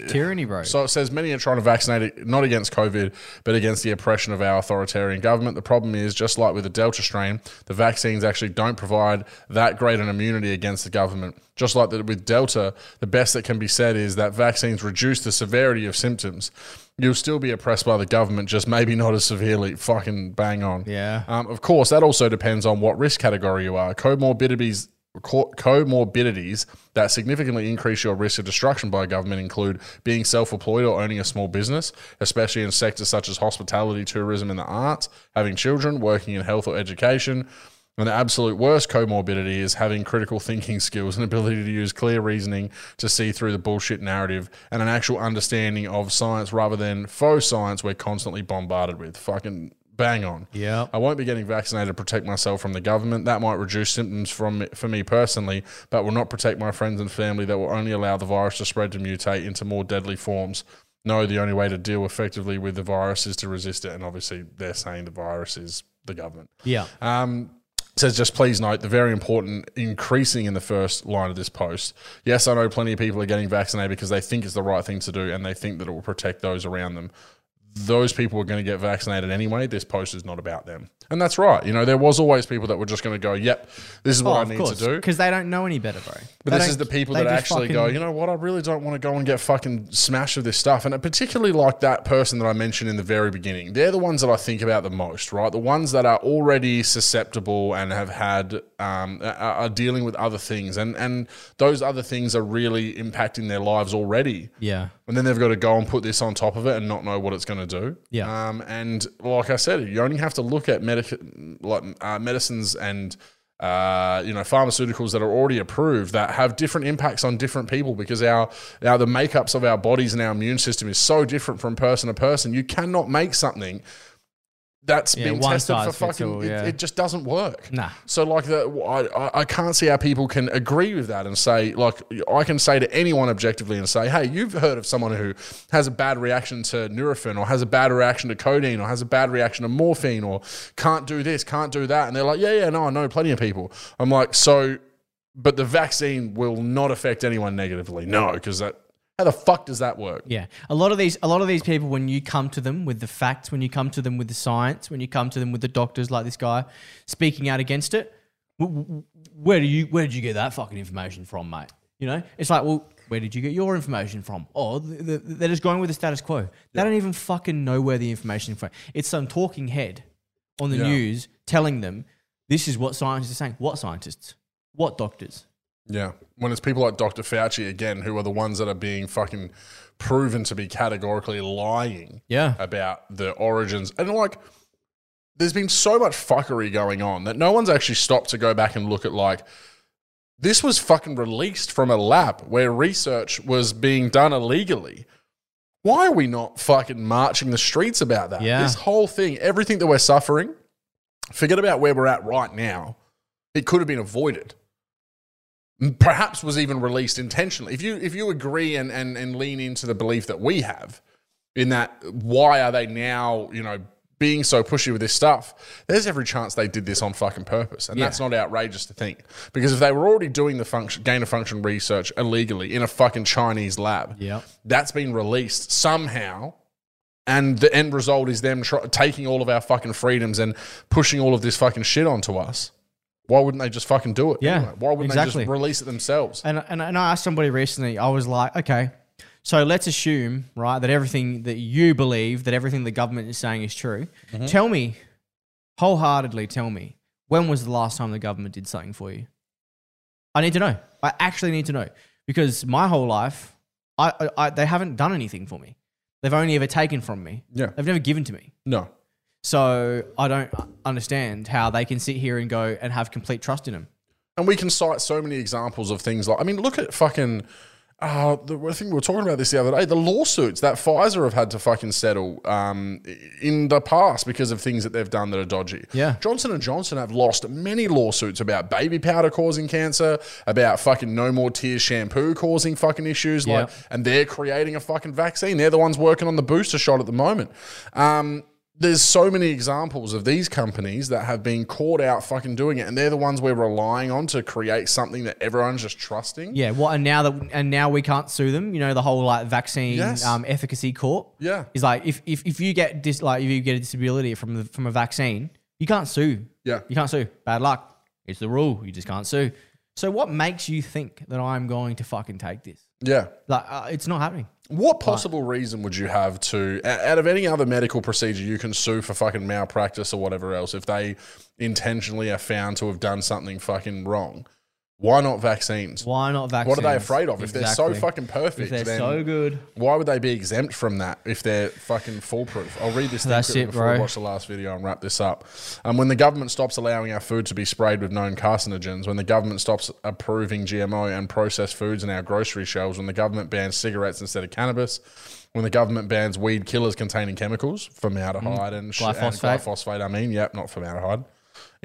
A: Tyranny, bro.
B: so it says many are trying to vaccinate it not against COVID, but against the oppression of our authoritarian government. The problem is, just like with the Delta strain, the vaccines actually don't provide that great an immunity against the government. Just like that with Delta, the best that can be said is that vaccines reduce the severity of symptoms. You'll still be oppressed by the government, just maybe not as severely. Fucking bang on.
A: Yeah.
B: Um, of course, that also depends on what risk category you are. Comorbidities, co- comorbidities that significantly increase your risk of destruction by government include being self-employed or owning a small business, especially in sectors such as hospitality, tourism, and the arts. Having children, working in health or education. And the absolute worst comorbidity is having critical thinking skills and ability to use clear reasoning to see through the bullshit narrative and an actual understanding of science rather than faux science we're constantly bombarded with. Fucking bang on.
A: Yep.
B: I won't be getting vaccinated to protect myself from the government. That might reduce symptoms from for me personally, but will not protect my friends and family. That will only allow the virus to spread to mutate into more deadly forms. No, the only way to deal effectively with the virus is to resist it, and obviously they're saying the virus is the government.
A: Yeah.
B: Um, says just please note the very important increasing in the first line of this post. Yes, I know plenty of people are getting vaccinated because they think it's the right thing to do and they think that it will protect those around them. Those people are going to get vaccinated anyway. This post is not about them. And that's right. You know, there was always people that were just going to go, yep, this is what
A: Oh,
B: I need
A: course,
B: to do.
A: because they don't know any better, bro.
B: But
A: They
B: this is the people that actually go, you know what, I really don't want to go and get fucking smashed with this stuff. And particularly like that person that I mentioned in the very beginning. They're the ones that I think about the most, right? The ones that are already susceptible and have had, um, are dealing with other things. And, and those other things are really impacting their lives already.
A: Yeah.
B: And then they've got to go and put this on top of it and not know what it's going to do.
A: Yeah.
B: Um, and like I said, you only have to look at medic- like, uh, medicines and uh, you know pharmaceuticals that are already approved that have different impacts on different people because our, our the makeups of our bodies and our immune system is so different from person to person. You cannot make something that's
A: Yeah,
B: been tested for fucking.
A: all,
B: it-
A: yeah.
B: it, just doesn't work.
A: Nah.
B: So like I- I can't see how people can agree with that and say like I can say to anyone objectively and say hey you've heard of someone who has a bad reaction to Nurofen or has a bad reaction to codeine or has a bad reaction to morphine or can't do this can't do that and they're like yeah yeah no I know plenty of people I'm like so but the vaccine will not affect anyone negatively no because that how the fuck does that work
A: Yeah, a lot of these, a lot of these people, when you come to them with the facts, when you come to them with the science, when you come to them with the doctors like this guy speaking out against it, wh- wh- where do you, where did you get that fucking information from, mate? You know, it's like, well, where did you get your information from? Oh, the, the, they're just going with the status quo. They don't even fucking know where the information from. It's some talking head on the
B: Yeah.
A: news telling them this is what scientists are saying. What scientists? What doctors?
B: Yeah. When it's people like Dr. Fauci, again, who are the ones that are being fucking proven to be categorically lying
A: Yeah.
B: about the origins. And like, there's been so much fuckery going on that no one's actually stopped to go back and look at like, this was fucking released from a lab where research was being done illegally. Why are we not fucking marching the streets about that?
A: Yeah.
B: This whole thing, everything that we're suffering, forget about where we're at right now. It could have been avoided. Perhaps was even released intentionally. If you if you agree and, and, and lean into the belief that we have, in that why are they now, you know, being so pushy with this stuff? There's every chance they did this on fucking purpose. And
A: Yeah.
B: that's not outrageous to think. Because if they were already doing the function gain of function research illegally in a fucking Chinese lab,
A: Yep.
B: that's been released somehow. And the end result is them tr- taking all of our fucking freedoms and pushing all of this fucking shit onto us. Why wouldn't they just fucking do it?
A: Yeah,
B: anyway? Why wouldn't they
A: exactly.
B: just release it themselves?
A: And, and, and I asked somebody recently, I was like, okay, so let's assume, right, that everything that you believe, that everything the government is saying is true.
B: Mm-hmm.
A: Tell me, wholeheartedly tell me, when was the last time the government did something for you? I need to know. I actually need to know. Because my whole life, I, I, I, they haven't done anything for me. They've only ever taken from me.
B: Yeah.
A: They've never given to me.
B: No.
A: So I don't understand how they can sit here and go and have complete trust in them.
B: And we can cite so many examples of things like, I mean, look at fucking, uh, the, I think we were talking about this the other day, the lawsuits that Pfizer have had to fucking settle um, in the past because of things that they've done that are dodgy.
A: Yeah.
B: Johnson & Johnson have lost many lawsuits about baby powder causing cancer, about fucking no more tears shampoo causing fucking issues. Like,
A: Yeah.
B: and they're creating a fucking vaccine. They're the ones working on the booster shot at the moment. Um, there's so many examples of these companies that have been caught out fucking doing it, and they're the ones we're relying on to create something that everyone's just trusting.
A: Yeah, what and now that and now we can't sue them. You know the whole like vaccine
B: Yes.
A: um, efficacy court.
B: Yeah.
A: is like if, if if you get dis like if you get a disability from the from a vaccine, you can't sue.
B: Yeah.
A: you can't sue. Bad luck. It's the rule. You just can't sue. So what makes you think that I'm going to fucking take this?
B: Yeah.
A: Like uh, it's not happening.
B: What possible reason would you have to, out of any other medical procedure, you can sue for fucking malpractice or whatever else if they intentionally are found to have done something fucking wrong? Why not vaccines?
A: Why not vaccines?
B: What are they afraid of? If they're so fucking perfect,
A: if they're so good,
B: why would they be exempt from that if they're fucking foolproof? I'll read this thing
A: That's
B: quickly
A: it,
B: before we
A: bro.
B: watch the last video and wrap this up. Um, when the government stops allowing our food to be sprayed with known carcinogens, when the government stops approving GMO and processed foods in our grocery shelves, when the government bans cigarettes instead of cannabis, when the government bans weed killers containing chemicals, formaldehyde and, sh- and
A: Glyphosate.
B: glyphosate, I mean, yep, not formaldehyde.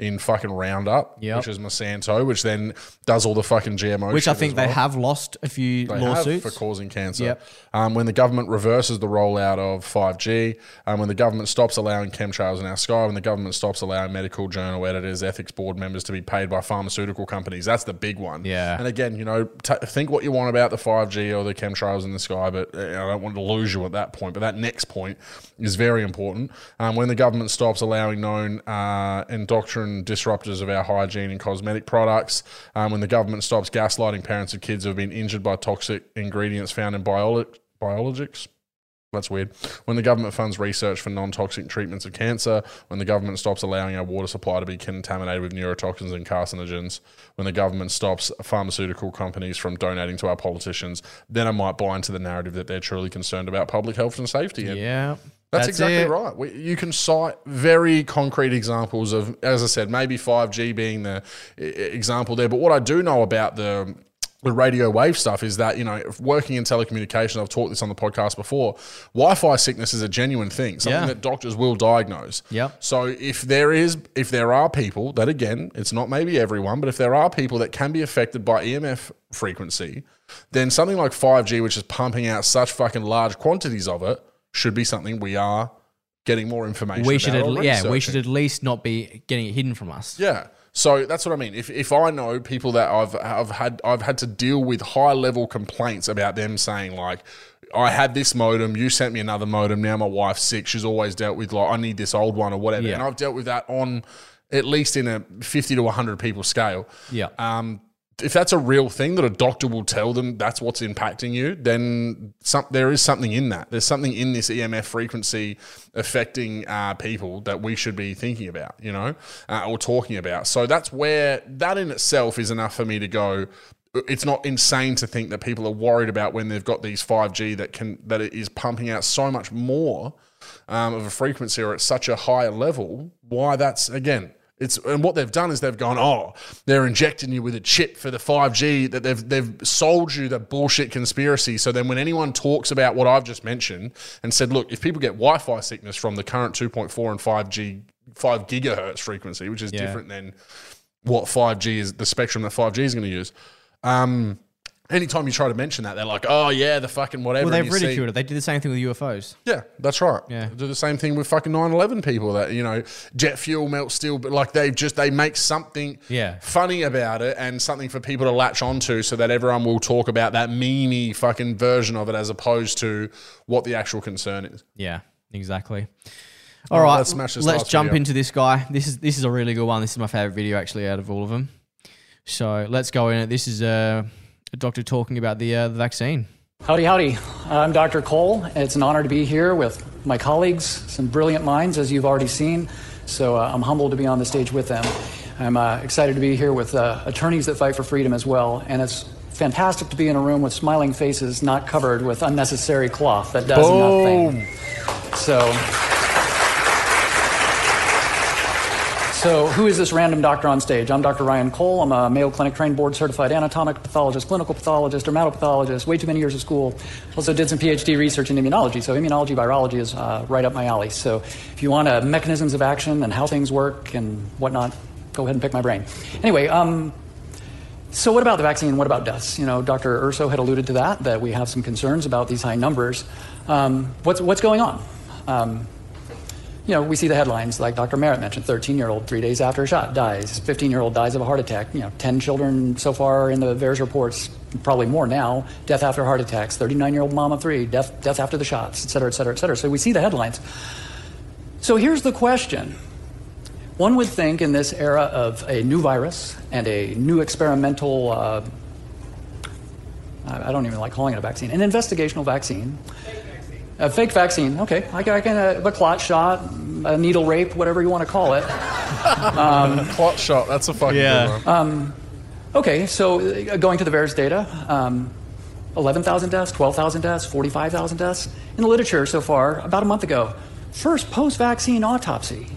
B: In fucking Roundup,
A: Yep.
B: which is Monsanto, which then does all the fucking GMO.
A: which I think
B: as
A: they have lost a few
B: They
A: lawsuits.
B: for causing cancer.
A: Yep.
B: Um, when the government reverses the rollout of 5G, um, when the government stops allowing chemtrails in our sky, when the government stops allowing medical journal editors, ethics board members to be paid by pharmaceutical companies, that's the big one.
A: Yeah.
B: And again, you know, t- think what you want about the 5G or the chemtrails in the sky, but uh, I don't want to lose you at that point. But that next point is very important. Um, when the government stops allowing known uh, endocrine disruptors of our hygiene and cosmetic products, um, when the government stops gaslighting parents of kids who have been injured by toxic ingredients found in biolo- biologics. That's weird. When the government funds research for non toxic treatments of cancer, when the government stops allowing our water supply to be contaminated with neurotoxins and carcinogens, when the government stops pharmaceutical companies from donating to our politicians, then I might buy into the narrative that they're truly concerned about public health and safety. And
A: yeah,
B: that's, exactly
A: it.
B: right. We, you can cite very concrete examples of, as I said, maybe 5G being the example there. But what I do know about the the radio wave stuff is that you know working in telecommunications i've taught this on the podcast before wi-fi sickness is a genuine thing something
A: Yeah.
B: that doctors will diagnose
A: Yep.
B: so if there is if there are people that again it's not maybe everyone but if there are people that can be affected by emf frequency then something like 5g which is pumping out such fucking large quantities of it should be something we are getting more information
A: we
B: about
A: should at, yeah we should at least not be getting it hidden from us.
B: Yeah. So that's what I mean. If, if I know people that I've I've had I've had to deal with high level complaints about them saying like I had this modem, you sent me another modem, now my wife's sick, she's always dealt with like I need this old one or whatever.
A: Yeah.
B: And I've dealt with that on at least in a 50 to 100 people scale.
A: Yeah.
B: Um if that's a real thing that a doctor will tell them that's what's impacting you, then some, there is something in that. There's something in this EMF frequency affecting uh, people that we should be thinking about, you know, uh, or talking about. So that's where that in itself is enough for me to go. It's not insane to think that people are worried about when they've got these 5G that can that it is pumping out so much more um, of a frequency or at such a higher level. Why that's again it's and what they've done is they've gone, oh, they're injecting you with a chip for the 5G that they've they've sold you that bullshit conspiracy. So then when anyone talks about what I've just mentioned and said, look, if people get Wi-Fi sickness from the current 2.4 and 5G 5 gigahertz frequency, which is
A: Yeah.
B: different than what 5G is the spectrum that 5G is going to use. Um anytime you try to mention that, they're like, oh yeah, the fucking whatever.
A: Well, they've
B: you see-
A: ridiculed it. They did the same thing with UFOs.
B: yeah, that's right.
A: Yeah.
B: Do the same thing with fucking 9-11 people that, you know, jet fuel melts steel, but like they've just they make something
A: Yeah.
B: funny about it and something for people to latch onto so that everyone will talk about that memey fucking version of it as opposed to what the actual concern is.
A: Yeah, exactly. All right,
B: let's smash this
A: let's
B: last
A: jump
B: video.
A: into this guy. This is this is a really good one. This is my favorite video actually out of all of them. So let's go in it. This is uh, a doctor talking about the uh, the vaccine.
E: Howdy, howdy. I'm Dr. Cole. It's an honor to be here with my colleagues, some brilliant minds, as you've already seen. So uh, I'm humbled to be on the stage with them. I'm uh, excited to be here with uh, attorneys that fight for freedom as well. And it's fantastic to be in a room with smiling faces, not covered with unnecessary cloth that does nothing. So. So, who is this random doctor on stage? I'm Dr. Ryan Cole. I'm a Mayo Clinic trained board certified anatomic pathologist, clinical pathologist, dermatopathologist, way too many years of school. Also, did some PhD research in immunology. So, immunology, virology is uh, right up my alley. So, if you want uh, mechanisms of action and how things work and whatnot, go ahead and pick my brain. Anyway, um, so what about the vaccine? What about deaths? You know, Dr. Urso had alluded to that, that we have some concerns about these high numbers. Um, what's, what's going on? Um, you know, we see the headlines like Dr. Merritt mentioned 13 year old, three days after a shot, dies. 15 year old dies of a heart attack. You know, 10 children so far in the VAERS reports, probably more now, death after heart attacks. 39 year old of three, death, death after the shots, et cetera, et cetera, et cetera. So we see the headlines. So here's the question. One would think in this era of a new virus and a new experimental, uh, I don't even like calling it a vaccine, an investigational vaccine. A fake vaccine, okay. I can, I can uh, a clot shot, a needle rape, whatever you want to call it.
B: Clot shot, that's a fucking
A: Yeah.
B: good one.
E: Okay, so uh, going to the VAERS data, um, 11,000 deaths, 12,000 deaths, 45,000 deaths. In the literature so far, about a month ago, first post vaccine autopsy.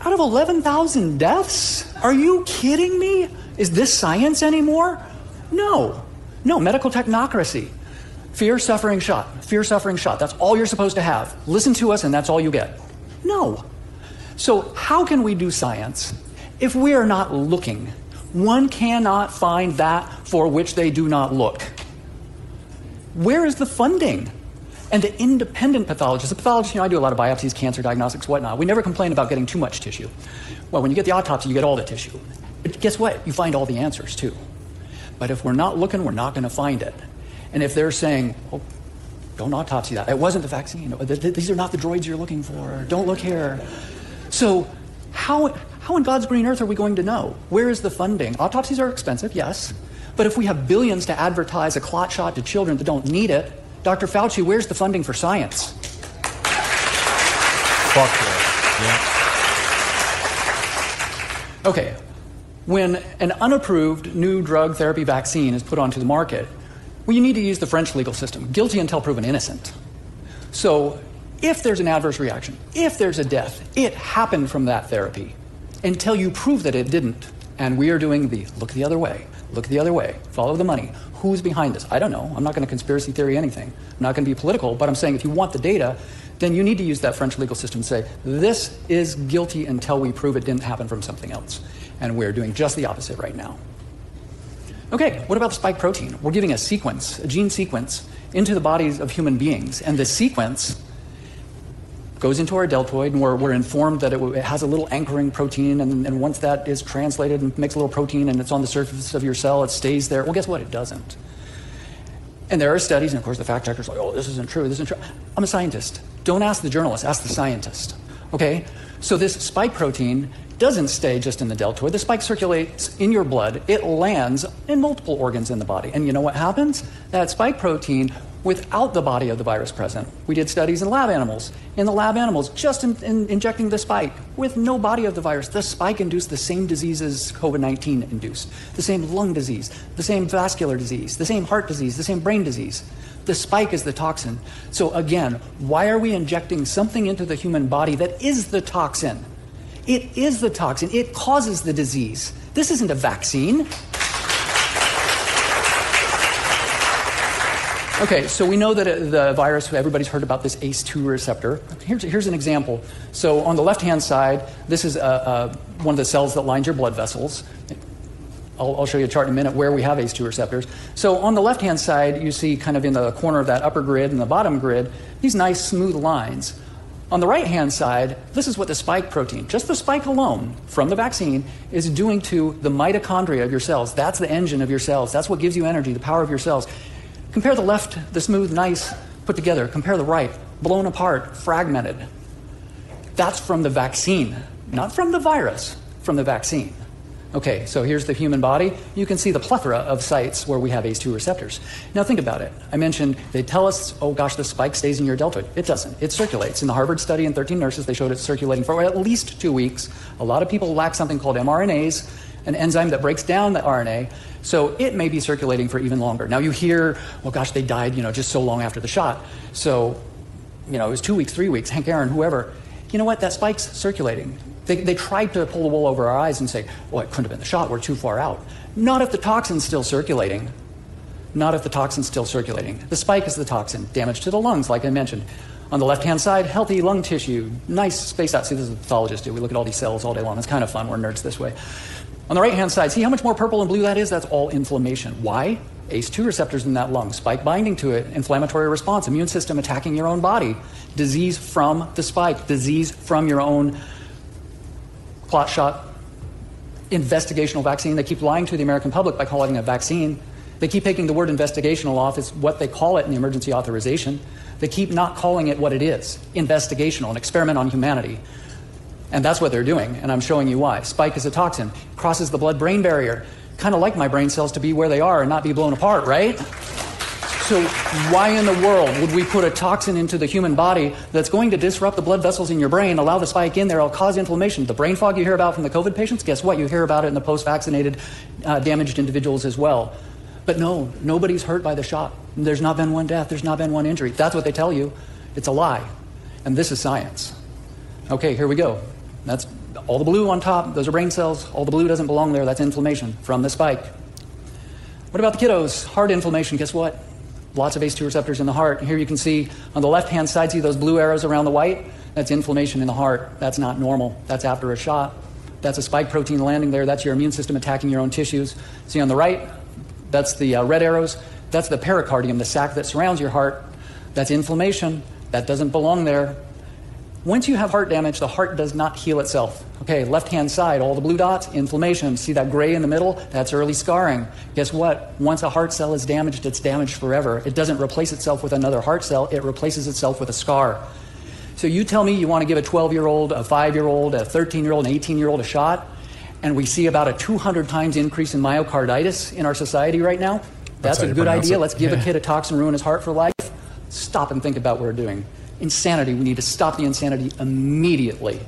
E: Out of 11,000 deaths? Are you kidding me? Is this science anymore? No. No, medical technocracy. Fear, suffering, shot. Fear, suffering, shot. That's all you're supposed to have. Listen to us, and that's all you get. No. So, how can we do science if we are not looking? One cannot find that for which they do not look. Where is the funding? And the independent pathologist, the pathologist, you know, I do a lot of biopsies, cancer diagnostics, whatnot. We never complain about getting too much tissue. Well, when you get the autopsy, you get all the tissue. But guess what? You find all the answers too. But if we're not looking, we're not going to find it. And if they're saying, oh, don't autopsy that, it wasn't the vaccine, Th- th- these are not the droids you're looking for, don't look here. So, how, how in God's green earth are we going to know? Where is the funding? Autopsies are expensive, yes. But if we have billions to advertise a clot shot to children that don't need it, Dr. Fauci, where's the funding for science?
B: Fuck yeah.
E: Okay, when an unapproved new drug therapy vaccine is put onto the market, well, you need to use the French legal system guilty until proven innocent. So, if there's an adverse reaction, if there's a death, it happened from that therapy until you prove that it didn't. And we are doing the look the other way, look the other way, follow the money. Who's behind this? I don't know. I'm not going to conspiracy theory anything. I'm not going to be political, but I'm saying if you want the data, then you need to use that French legal system and say, this is guilty until we prove it didn't happen from something else. And we're doing just the opposite right now. Okay, what about spike protein? We're giving a sequence, a gene sequence, into the bodies of human beings. And the sequence goes into our deltoid, and we're, we're informed that it, it has a little anchoring protein. And, and once that is translated and makes a little protein and it's on the surface of your cell, it stays there. Well, guess what? It doesn't. And there are studies, and of course, the fact checkers are like, oh, this isn't true, this isn't true. I'm a scientist. Don't ask the journalist, ask the scientist. Okay? So, this spike protein doesn't stay just in the deltoid. The spike circulates in your blood. It lands in multiple organs in the body. And you know what happens? That spike protein without the body of the virus present. We did studies in lab animals. In the lab animals, just in, in injecting the spike with no body of the virus, the spike induced the same diseases COVID 19 induced the same lung disease, the same vascular disease, the same heart disease, the same brain disease. The spike is the toxin. So, again, why are we injecting something into the human body that is the toxin? It is the toxin, it causes the disease. This isn't a vaccine. Okay, so we know that uh, the virus, everybody's heard about this ACE2 receptor. Here's, here's an example. So on the left hand side, this is a, a, one of the cells that lines your blood vessels. I'll, I'll, show you a chart in a minute where we have ACE2 receptors. So on the left hand side, you see kind of in the corner of that upper grid and the bottom grid, these nice smooth lines. On the right hand side, this is what the spike protein, just the spike alone from the vaccine, is doing to the mitochondria of your cells. That's the engine of your cells. That's what gives you energy, the power of your cells. Compare the left, the smooth, nice, put together. Compare the right, blown apart, fragmented. That's from the vaccine, not from the virus, from the vaccine. Okay, so here's the human body. You can see the plethora of sites where we have ACE2 receptors. Now think about it. I mentioned they tell us, oh gosh, the spike stays in your deltoid. It doesn't. It circulates. In the Harvard study in 13 nurses, they showed it circulating for at least two weeks. A lot of people lack something called RNase, an enzyme that breaks down the RNA. So it may be circulating for even longer. Now you hear, well, gosh, they died, you know, just so long after the shot. So, you know, it was two weeks, three weeks, Hank Aaron, whoever. You know what? That spike's circulating. They, they tried to pull the wool over our eyes and say, well, it couldn't have been the shot. We're too far out. Not if the toxin's still circulating. Not if the toxin's still circulating. The spike is the toxin. Damage to the lungs, like I mentioned. On the left hand side, healthy lung tissue. Nice spaced out. See, this is what pathologists do. We look at all these cells all day long. It's kind of fun. We're nerds this way. On the right hand side, see how much more purple and blue that is? That's all inflammation. Why? ACE2 receptors in that lung, spike binding to it, inflammatory response, immune system attacking your own body, disease from the spike, disease from your own clot shot, investigational vaccine. They keep lying to the American public by calling it a vaccine. They keep taking the word investigational off. It's what they call it in the emergency authorization. They keep not calling it what it is investigational, an experiment on humanity. And that's what they're doing, and I'm showing you why. Spike is a toxin, crosses the blood brain barrier. Kind of like my brain cells to be where they are and not be blown apart, right? So, why in the world would we put a toxin into the human body that's going to disrupt the blood vessels in your brain, allow the spike in there, it'll cause inflammation? The brain fog you hear about from the COVID patients, guess what? You hear about it in the post vaccinated, uh, damaged individuals as well. But no, nobody's hurt by the shot. There's not been one death, there's not been one injury. That's what they tell you. It's a lie. And this is science. Okay, here we go. That's all the blue on top, those are brain cells. All the blue doesn't belong there, that's inflammation from the spike. What about the kiddos? Heart inflammation, guess what? Lots of ACE2 receptors in the heart. Here you can see on the left hand side, see those blue arrows around the white? That's inflammation in the heart. That's not normal. That's after a shot. That's a spike protein landing there. That's your immune system attacking your own tissues. See on the right, that's the uh, red arrows. That's the pericardium, the sac that surrounds your heart. That's inflammation. That doesn't belong there. Once you have heart damage, the heart does not heal itself. Okay, left hand side, all the blue dots, inflammation. See that gray in the middle? That's early scarring. Guess what? Once a heart cell is damaged, it's damaged forever. It doesn't replace itself with another heart cell, it replaces itself with a scar. So you tell me you want to give a 12 year old, a 5 year old, a 13 year old, an 18 year old a shot, and we see about a 200 times increase in myocarditis in our society right now. That's, That's a good idea. It. Let's give yeah. a kid a toxin, ruin his heart for life. Stop and think about what we're doing insanity. We need to stop the insanity immediately.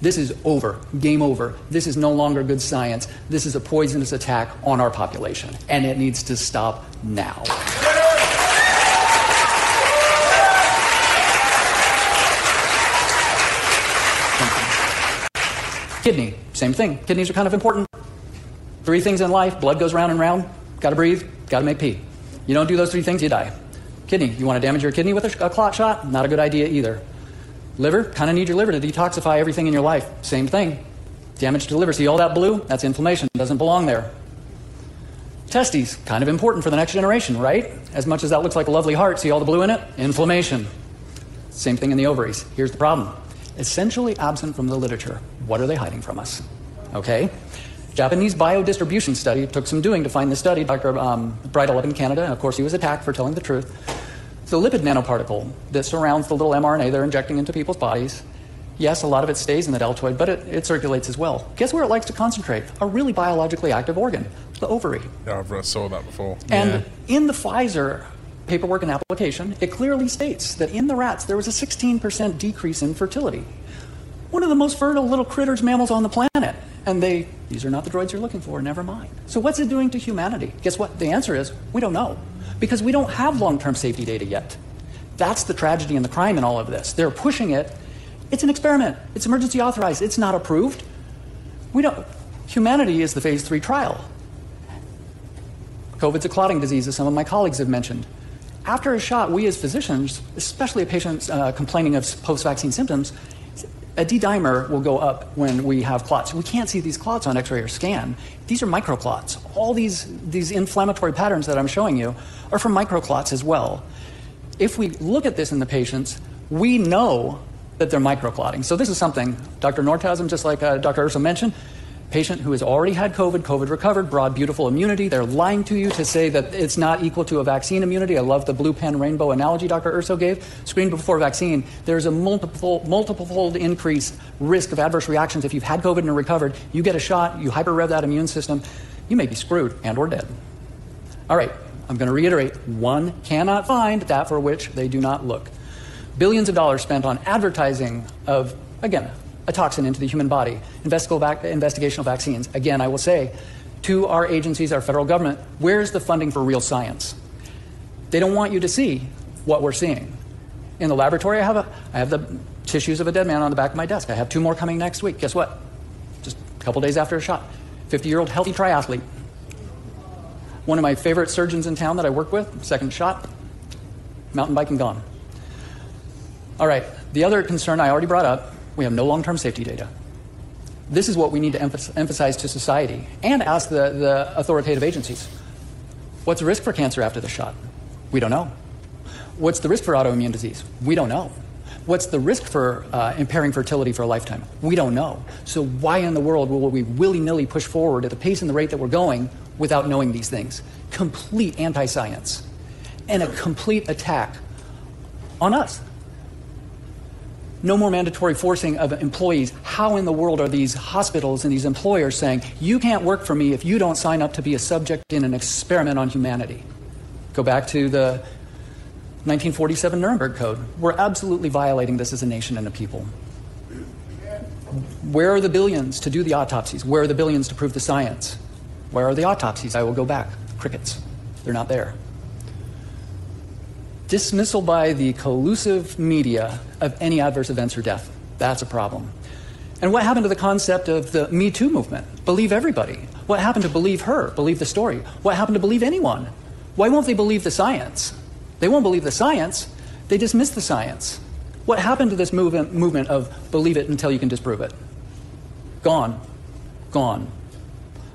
E: This is over. Game over. This is no longer good science. This is a poisonous attack on our population, and it needs to stop now. Kidney, same thing. Kidneys are kind of important. Three things in life blood goes round and round. Got to breathe, got to make pee. You don't do those three things, you die. Kidney, you want to damage your kidney with a, a clot shot? Not a good idea either. Liver, kind of need your liver to detoxify everything in your life. Same thing. Damage to the liver. See all that blue? That's inflammation. Doesn't belong there. Testes, kind of important for the next generation, right? As much as that looks like a lovely heart, see all the blue in it? Inflammation. Same thing in the ovaries. Here's the problem essentially absent from the literature. What are they hiding from us? Okay? Japanese biodistribution study. It took some doing to find this study. Dr. Um, Bridle up in Canada, and of course, he was attacked for telling the truth. The lipid nanoparticle that surrounds the little mRNA they're injecting into people's bodies Yes, a lot of it stays in the deltoid, but it, it circulates as well. Guess where it likes to concentrate? A really biologically active organ, the ovary.
B: Yeah, I've read, saw that before.
E: And in the Pfizer paperwork and application, it clearly states that in the rats there was a 16% decrease in fertility. One of the most fertile little critters, mammals on the planet. And they, these are not the droids you're looking for, never mind. So what's it doing to humanity? Guess what? The answer is we don't know. Because we don't have long term safety data yet. That's the tragedy and the crime in all of this. They're pushing it. It's an experiment. It's emergency authorized. It's not approved. We don't. Humanity is the phase three trial. COVID's a clotting disease, as some of my colleagues have mentioned. After a shot, we as physicians, especially a patient uh, complaining of post vaccine symptoms, a D dimer will go up when we have clots. We can't see these clots on x ray or scan. These are microclots. All these, these inflammatory patterns that I'm showing you are from microclots as well. If we look at this in the patients, we know that they're microclotting. So, this is something Dr. Noorchashm, just like uh, Dr. Urso mentioned, patient who has already had COVID, COVID recovered, broad, beautiful immunity. They're lying to you to say that it's not equal to a vaccine immunity. I love the blue pen rainbow analogy Dr. Urso gave. Screen before vaccine, there's a multiple, multiple fold increased risk of adverse reactions. If you've had COVID and recovered, you get a shot, you hyper rev that immune system, you may be screwed and or dead. All right, I'm going to reiterate one cannot find that for which they do not look. Billions of dollars spent on advertising of, again, a toxin into the human body, investigational vaccines. Again, I will say to our agencies, our federal government, where's the funding for real science? They don't want you to see what we're seeing. In the laboratory, I have, a, I have the tissues of a dead man on the back of my desk. I have two more coming next week. Guess what? Just a couple days after a shot. 50 year old healthy triathlete. One of my favorite surgeons in town that I work with, second shot, mountain biking gone. All right, the other concern I already brought up we have no long term safety data. This is what we need to emphasize to society and ask the, the authoritative agencies. What's the risk for cancer after the shot? We don't know. What's the risk for autoimmune disease? We don't know. What's the risk for uh, impairing fertility for a lifetime? We don't know. So, why in the world will we willy nilly push forward at the pace and the rate that we're going without knowing these things? Complete anti science and a complete attack on us, no more mandatory forcing of employees. How in the world are these hospitals and these employers saying, you can't work for me if you don't sign up to be a subject in an experiment on humanity? Go back to the 1947 Nuremberg Code. We're absolutely violating this as a nation and a people. Where are the billions to do the autopsies? Where are the billions to prove the science? Where are the autopsies? I will go back. Crickets. They're not there dismissal by the collusive media of any adverse events or death. That's a problem. And what happened to the concept of the Me Too movement? Believe everybody. What happened to believe her? Believe the story. What happened to believe anyone? Why won't they believe the science? They won't believe the science. They dismiss the science. What happened to this movement, movement of believe it until you can disprove it? Gone. Gone.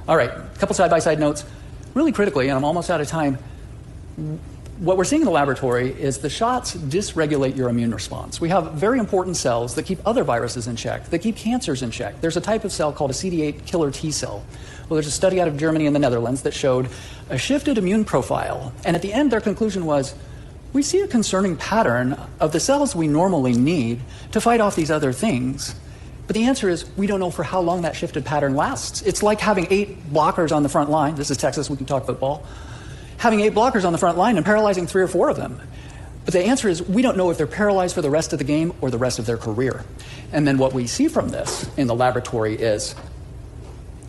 E: All right, a couple side by side notes. Really critically, and I'm almost out of time what we're seeing in the laboratory is the shots dysregulate your immune response. We have very important cells that keep other viruses in check, that keep cancers in check. There's a type of cell called a CD8 killer T cell. Well, there's a study out of Germany and the Netherlands that showed a shifted immune profile. And at the end, their conclusion was we see a concerning pattern of the cells we normally need to fight off these other things. But the answer is we don't know for how long that shifted pattern lasts. It's like having eight blockers on the front line. This is Texas, we can talk football having eight blockers on the front line and paralyzing three or four of them. But the answer is we don't know if they're paralyzed for the rest of the game or the rest of their career. And then what we see from this in the laboratory is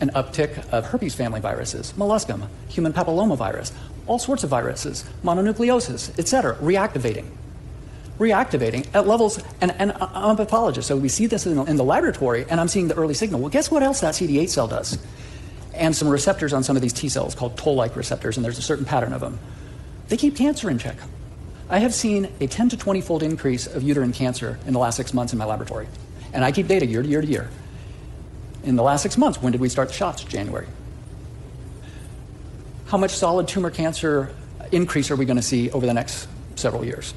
E: an uptick of herpes family viruses, molluscum, human papillomavirus, all sorts of viruses, mononucleosis, etc., reactivating. Reactivating at levels, and, and I'm a pathologist, so we see this in, in the laboratory, and I'm seeing the early signal. Well, guess what else that CD8 cell does? And some receptors on some of these T cells called toll like receptors, and there's a certain pattern of them. They keep cancer in check. I have seen a 10 to 20 fold increase of uterine cancer in the last six months in my laboratory. And I keep data year to year to year. In the last six months, when did we start the shots? January. How much solid tumor cancer increase are we going to see over the next several years?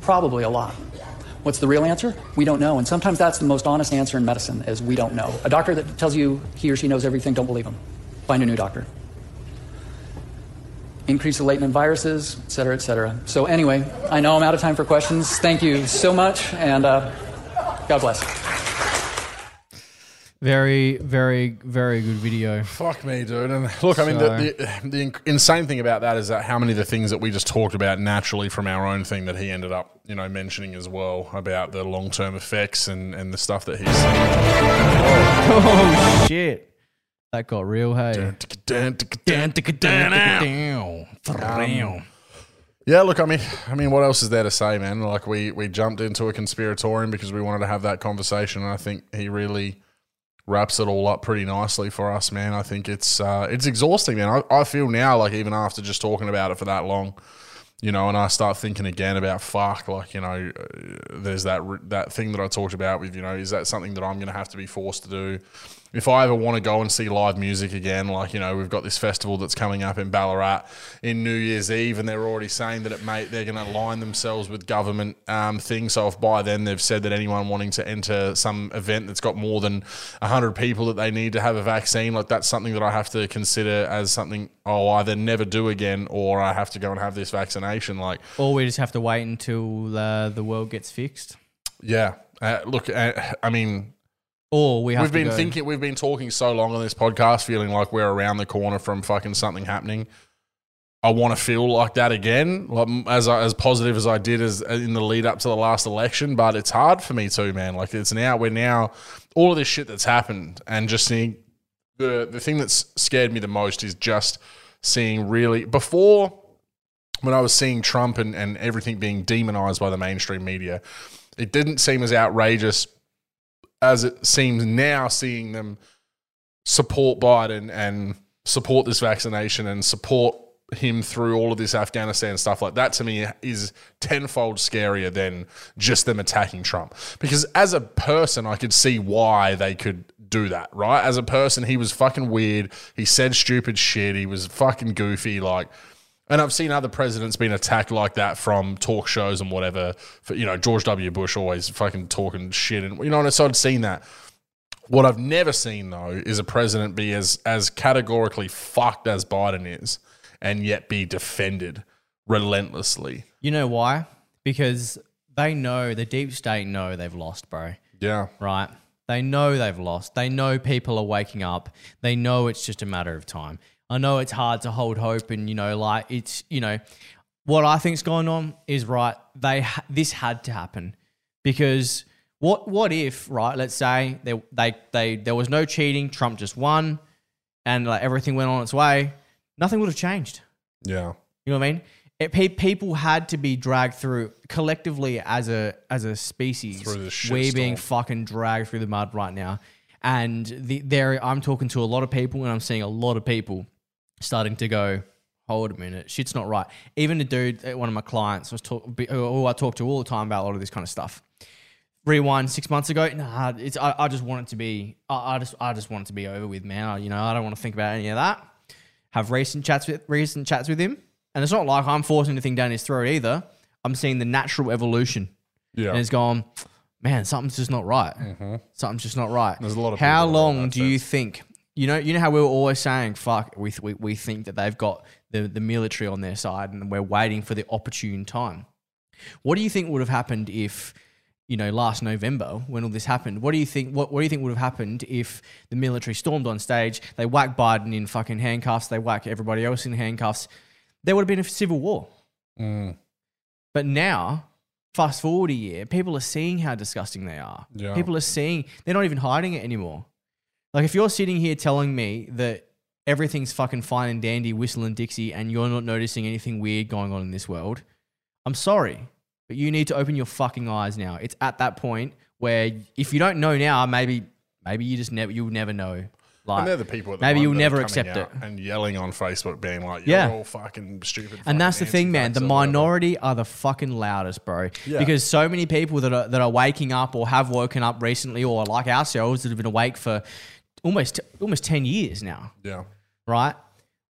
E: Probably a lot. What's the real answer? We don't know. And sometimes that's the most honest answer in medicine is we don't know. A doctor that tells you he or she knows everything, don't believe him. Find a new doctor. Increase the latent viruses, et cetera, et cetera. So, anyway, I know I'm out of time for questions. Thank you so much, and uh, God bless.
A: Very, very, very good video.
B: Fuck me, dude. And look, I mean, the, the, the insane thing about that is that how many of the things that we just talked about naturally from our own thing that he ended up, you know, mentioning as well about the long term effects and, and the stuff that he's seen.
A: Oh shit, that got real. Hey.
B: Yeah, look, I mean, I mean, what else is there to say, man? Like we we jumped into a conspiratorium because we wanted to have that conversation, and I think he really wraps it all up pretty nicely for us, man. I think it's uh, it's exhausting, man. I, I feel now like even after just talking about it for that long, you know, and I start thinking again about fuck, like you know, uh, there's that that thing that I talked about with you know, is that something that I'm going to have to be forced to do? If I ever want to go and see live music again, like, you know, we've got this festival that's coming up in Ballarat in New Year's Eve, and they're already saying that it may, they're going to align themselves with government um, things. So if by then they've said that anyone wanting to enter some event that's got more than 100 people that they need to have a vaccine, like that's something that I have to consider as something, oh, I either never do again or I have to go and have this vaccination. Like,
A: or we just have to wait until uh, the world gets fixed.
B: Yeah. Uh, look, uh, I mean,
A: or we have
B: we've been
A: go.
B: thinking, we've been talking so long on this podcast, feeling like we're around the corner from fucking something happening. I want to feel like that again, like as as positive as I did as uh, in the lead up to the last election. But it's hard for me too, man. Like it's now we're now all of this shit that's happened, and just seeing the the thing that's scared me the most is just seeing really before when I was seeing Trump and, and everything being demonized by the mainstream media, it didn't seem as outrageous as it seems now, seeing them support Biden and support this vaccination and support him through all of this Afghanistan stuff like that to me is tenfold scarier than just them attacking Trump. Because as a person, I could see why they could do that, right? As a person, he was fucking weird. He said stupid shit. He was fucking goofy. Like, and I've seen other presidents being attacked like that from talk shows and whatever. For, you know, George W. Bush always fucking talking shit, and you know, so I'd seen that. What I've never seen though is a president be as as categorically fucked as Biden is, and yet be defended relentlessly.
A: You know why? Because they know the deep state know they've lost, bro.
B: Yeah.
A: Right. They know they've lost. They know people are waking up. They know it's just a matter of time. I know it's hard to hold hope, and you know, like it's you know, what I think's going on is right. They ha- this had to happen because what what if right? Let's say they they they there was no cheating. Trump just won, and like everything went on its way. Nothing would have changed.
B: Yeah.
A: You know what I mean? It, pe- people had to be dragged through collectively as a as a species.
B: Through the shit
A: We're being fucking dragged through the mud right now, and the, there I'm talking to a lot of people, and I'm seeing a lot of people starting to go. Hold a minute, shit's not right. Even the dude, uh, one of my clients, was talk, who I talk to all the time about a lot of this kind of stuff. Rewind six months ago, nah, it's I, I just want it to be, I, I just I just want it to be over with, man. I, you know, I don't want to think about any of that. Have recent chats with recent chats with him, and it's not like I'm forcing anything down his throat either. I'm seeing the natural evolution,
B: Yeah.
A: and it's gone. Man, something's just not right. Something's just not right.
B: Mm-hmm. There's a lot of
A: How
B: people that are
A: long do you think? You know, you know how we were always saying, "Fuck," we, we we think that they've got the the military on their side, and we're waiting for the opportune time. What do you think would have happened if, you know, last November when all this happened? What do you think? What, what do you think would have happened if the military stormed on stage? They whack Biden in fucking handcuffs. They whack everybody else in handcuffs. There would have been a civil war.
B: Mm.
A: But now, fast forward a year, people are seeing how disgusting they are.
B: Yeah.
A: People are seeing, they're not even hiding it anymore. Like, if you're sitting here telling me that everything's fucking fine and dandy, whistling Dixie, and you're not noticing anything weird going on in this world, I'm sorry, but you need to open your fucking eyes now. It's at that point where if you don't know now, maybe, maybe you just never, you'll never know. Like,
B: And they're the people. The
A: maybe you'll never accept it.
B: and yelling on Facebook, being like, "You're
A: Yeah.
B: all fucking stupid." fucking
A: And that's the thing, man. The
B: anti-vax whatever.
A: minority are the fucking loudest, bro.
B: Yeah.
A: Because so many people that are that are waking up or have woken up recently, or like ourselves that have been awake for almost almost ten years now,
B: Yeah.
A: right?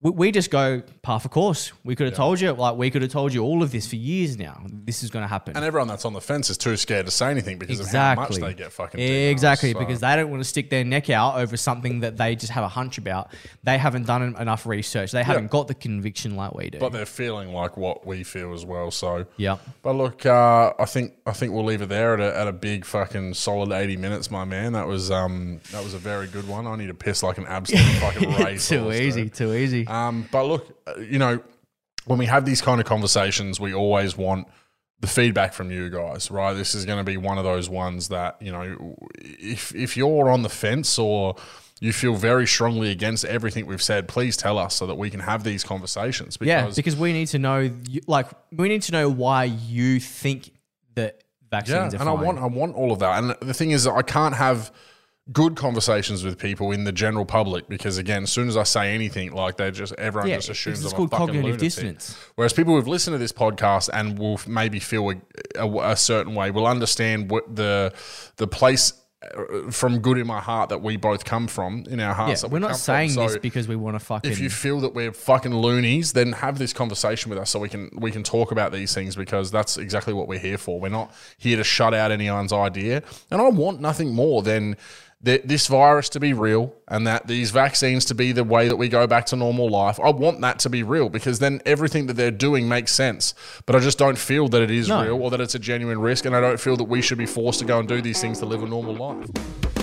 A: We, we just go par for course. We could have told you, like we could have told you all of this for years now. This is going to happen.
B: And everyone that's on the fence is too scared to say anything because of how much
A: Exactly.
B: they get fucking
A: exactly
B: So-
A: because they don't want to stick their neck out over something that they just have a hunch about. They haven't done enough research. They haven't got the conviction like we do.
B: but they're feeling like what we feel as well. So
A: yeah.
B: But look, uh, I think I think we'll leave it there at a, at a big fucking solid eighty minutes, my man. That was um that was a very good one. I need to piss like an absolute fucking race.
A: too easy. Too easy.
B: Um, but look, uh, you know, when we have these kind of conversations, we always want the feedback from you guys, right? This is going to be one of those ones that you know, if if you're on the fence or you feel very strongly against everything we've said, please tell us so that we can have these conversations. Because
A: yeah, because we need to know, like, we need to know why you think that vaccines
B: Yeah,
A: are
B: and
A: fine.
B: I want I want all of that. And the thing is, I can't have good conversations with people in the general public because again, as soon as I say anything, like they just everyone
A: Yeah,
B: just assumes
A: it's
B: I'm
A: called cognitive
B: lunatic.
A: dissonance.
B: Whereas people who've listened to this podcast and will maybe feel a, a, a certain way will understand what the the place uh, from good in my heart that we both come from in our
A: yeah,
B: hearts. we
A: we're not
B: come from.
A: saying this because we want to fucking.
B: if you feel that we're fucking loonies, then have this conversation with us so we can we can talk about these things because that's exactly what we're here for. We're not here to shut out anyone's idea, and I want nothing more than th- this virus to be real and that these vaccines to be the way that we go back to normal life. I want that to be real because then everything that they're doing makes sense. But I just don't feel that it is
A: No.
B: real or that it's a genuine risk, and I don't feel that we should be forced to go and do these things to live a normal life.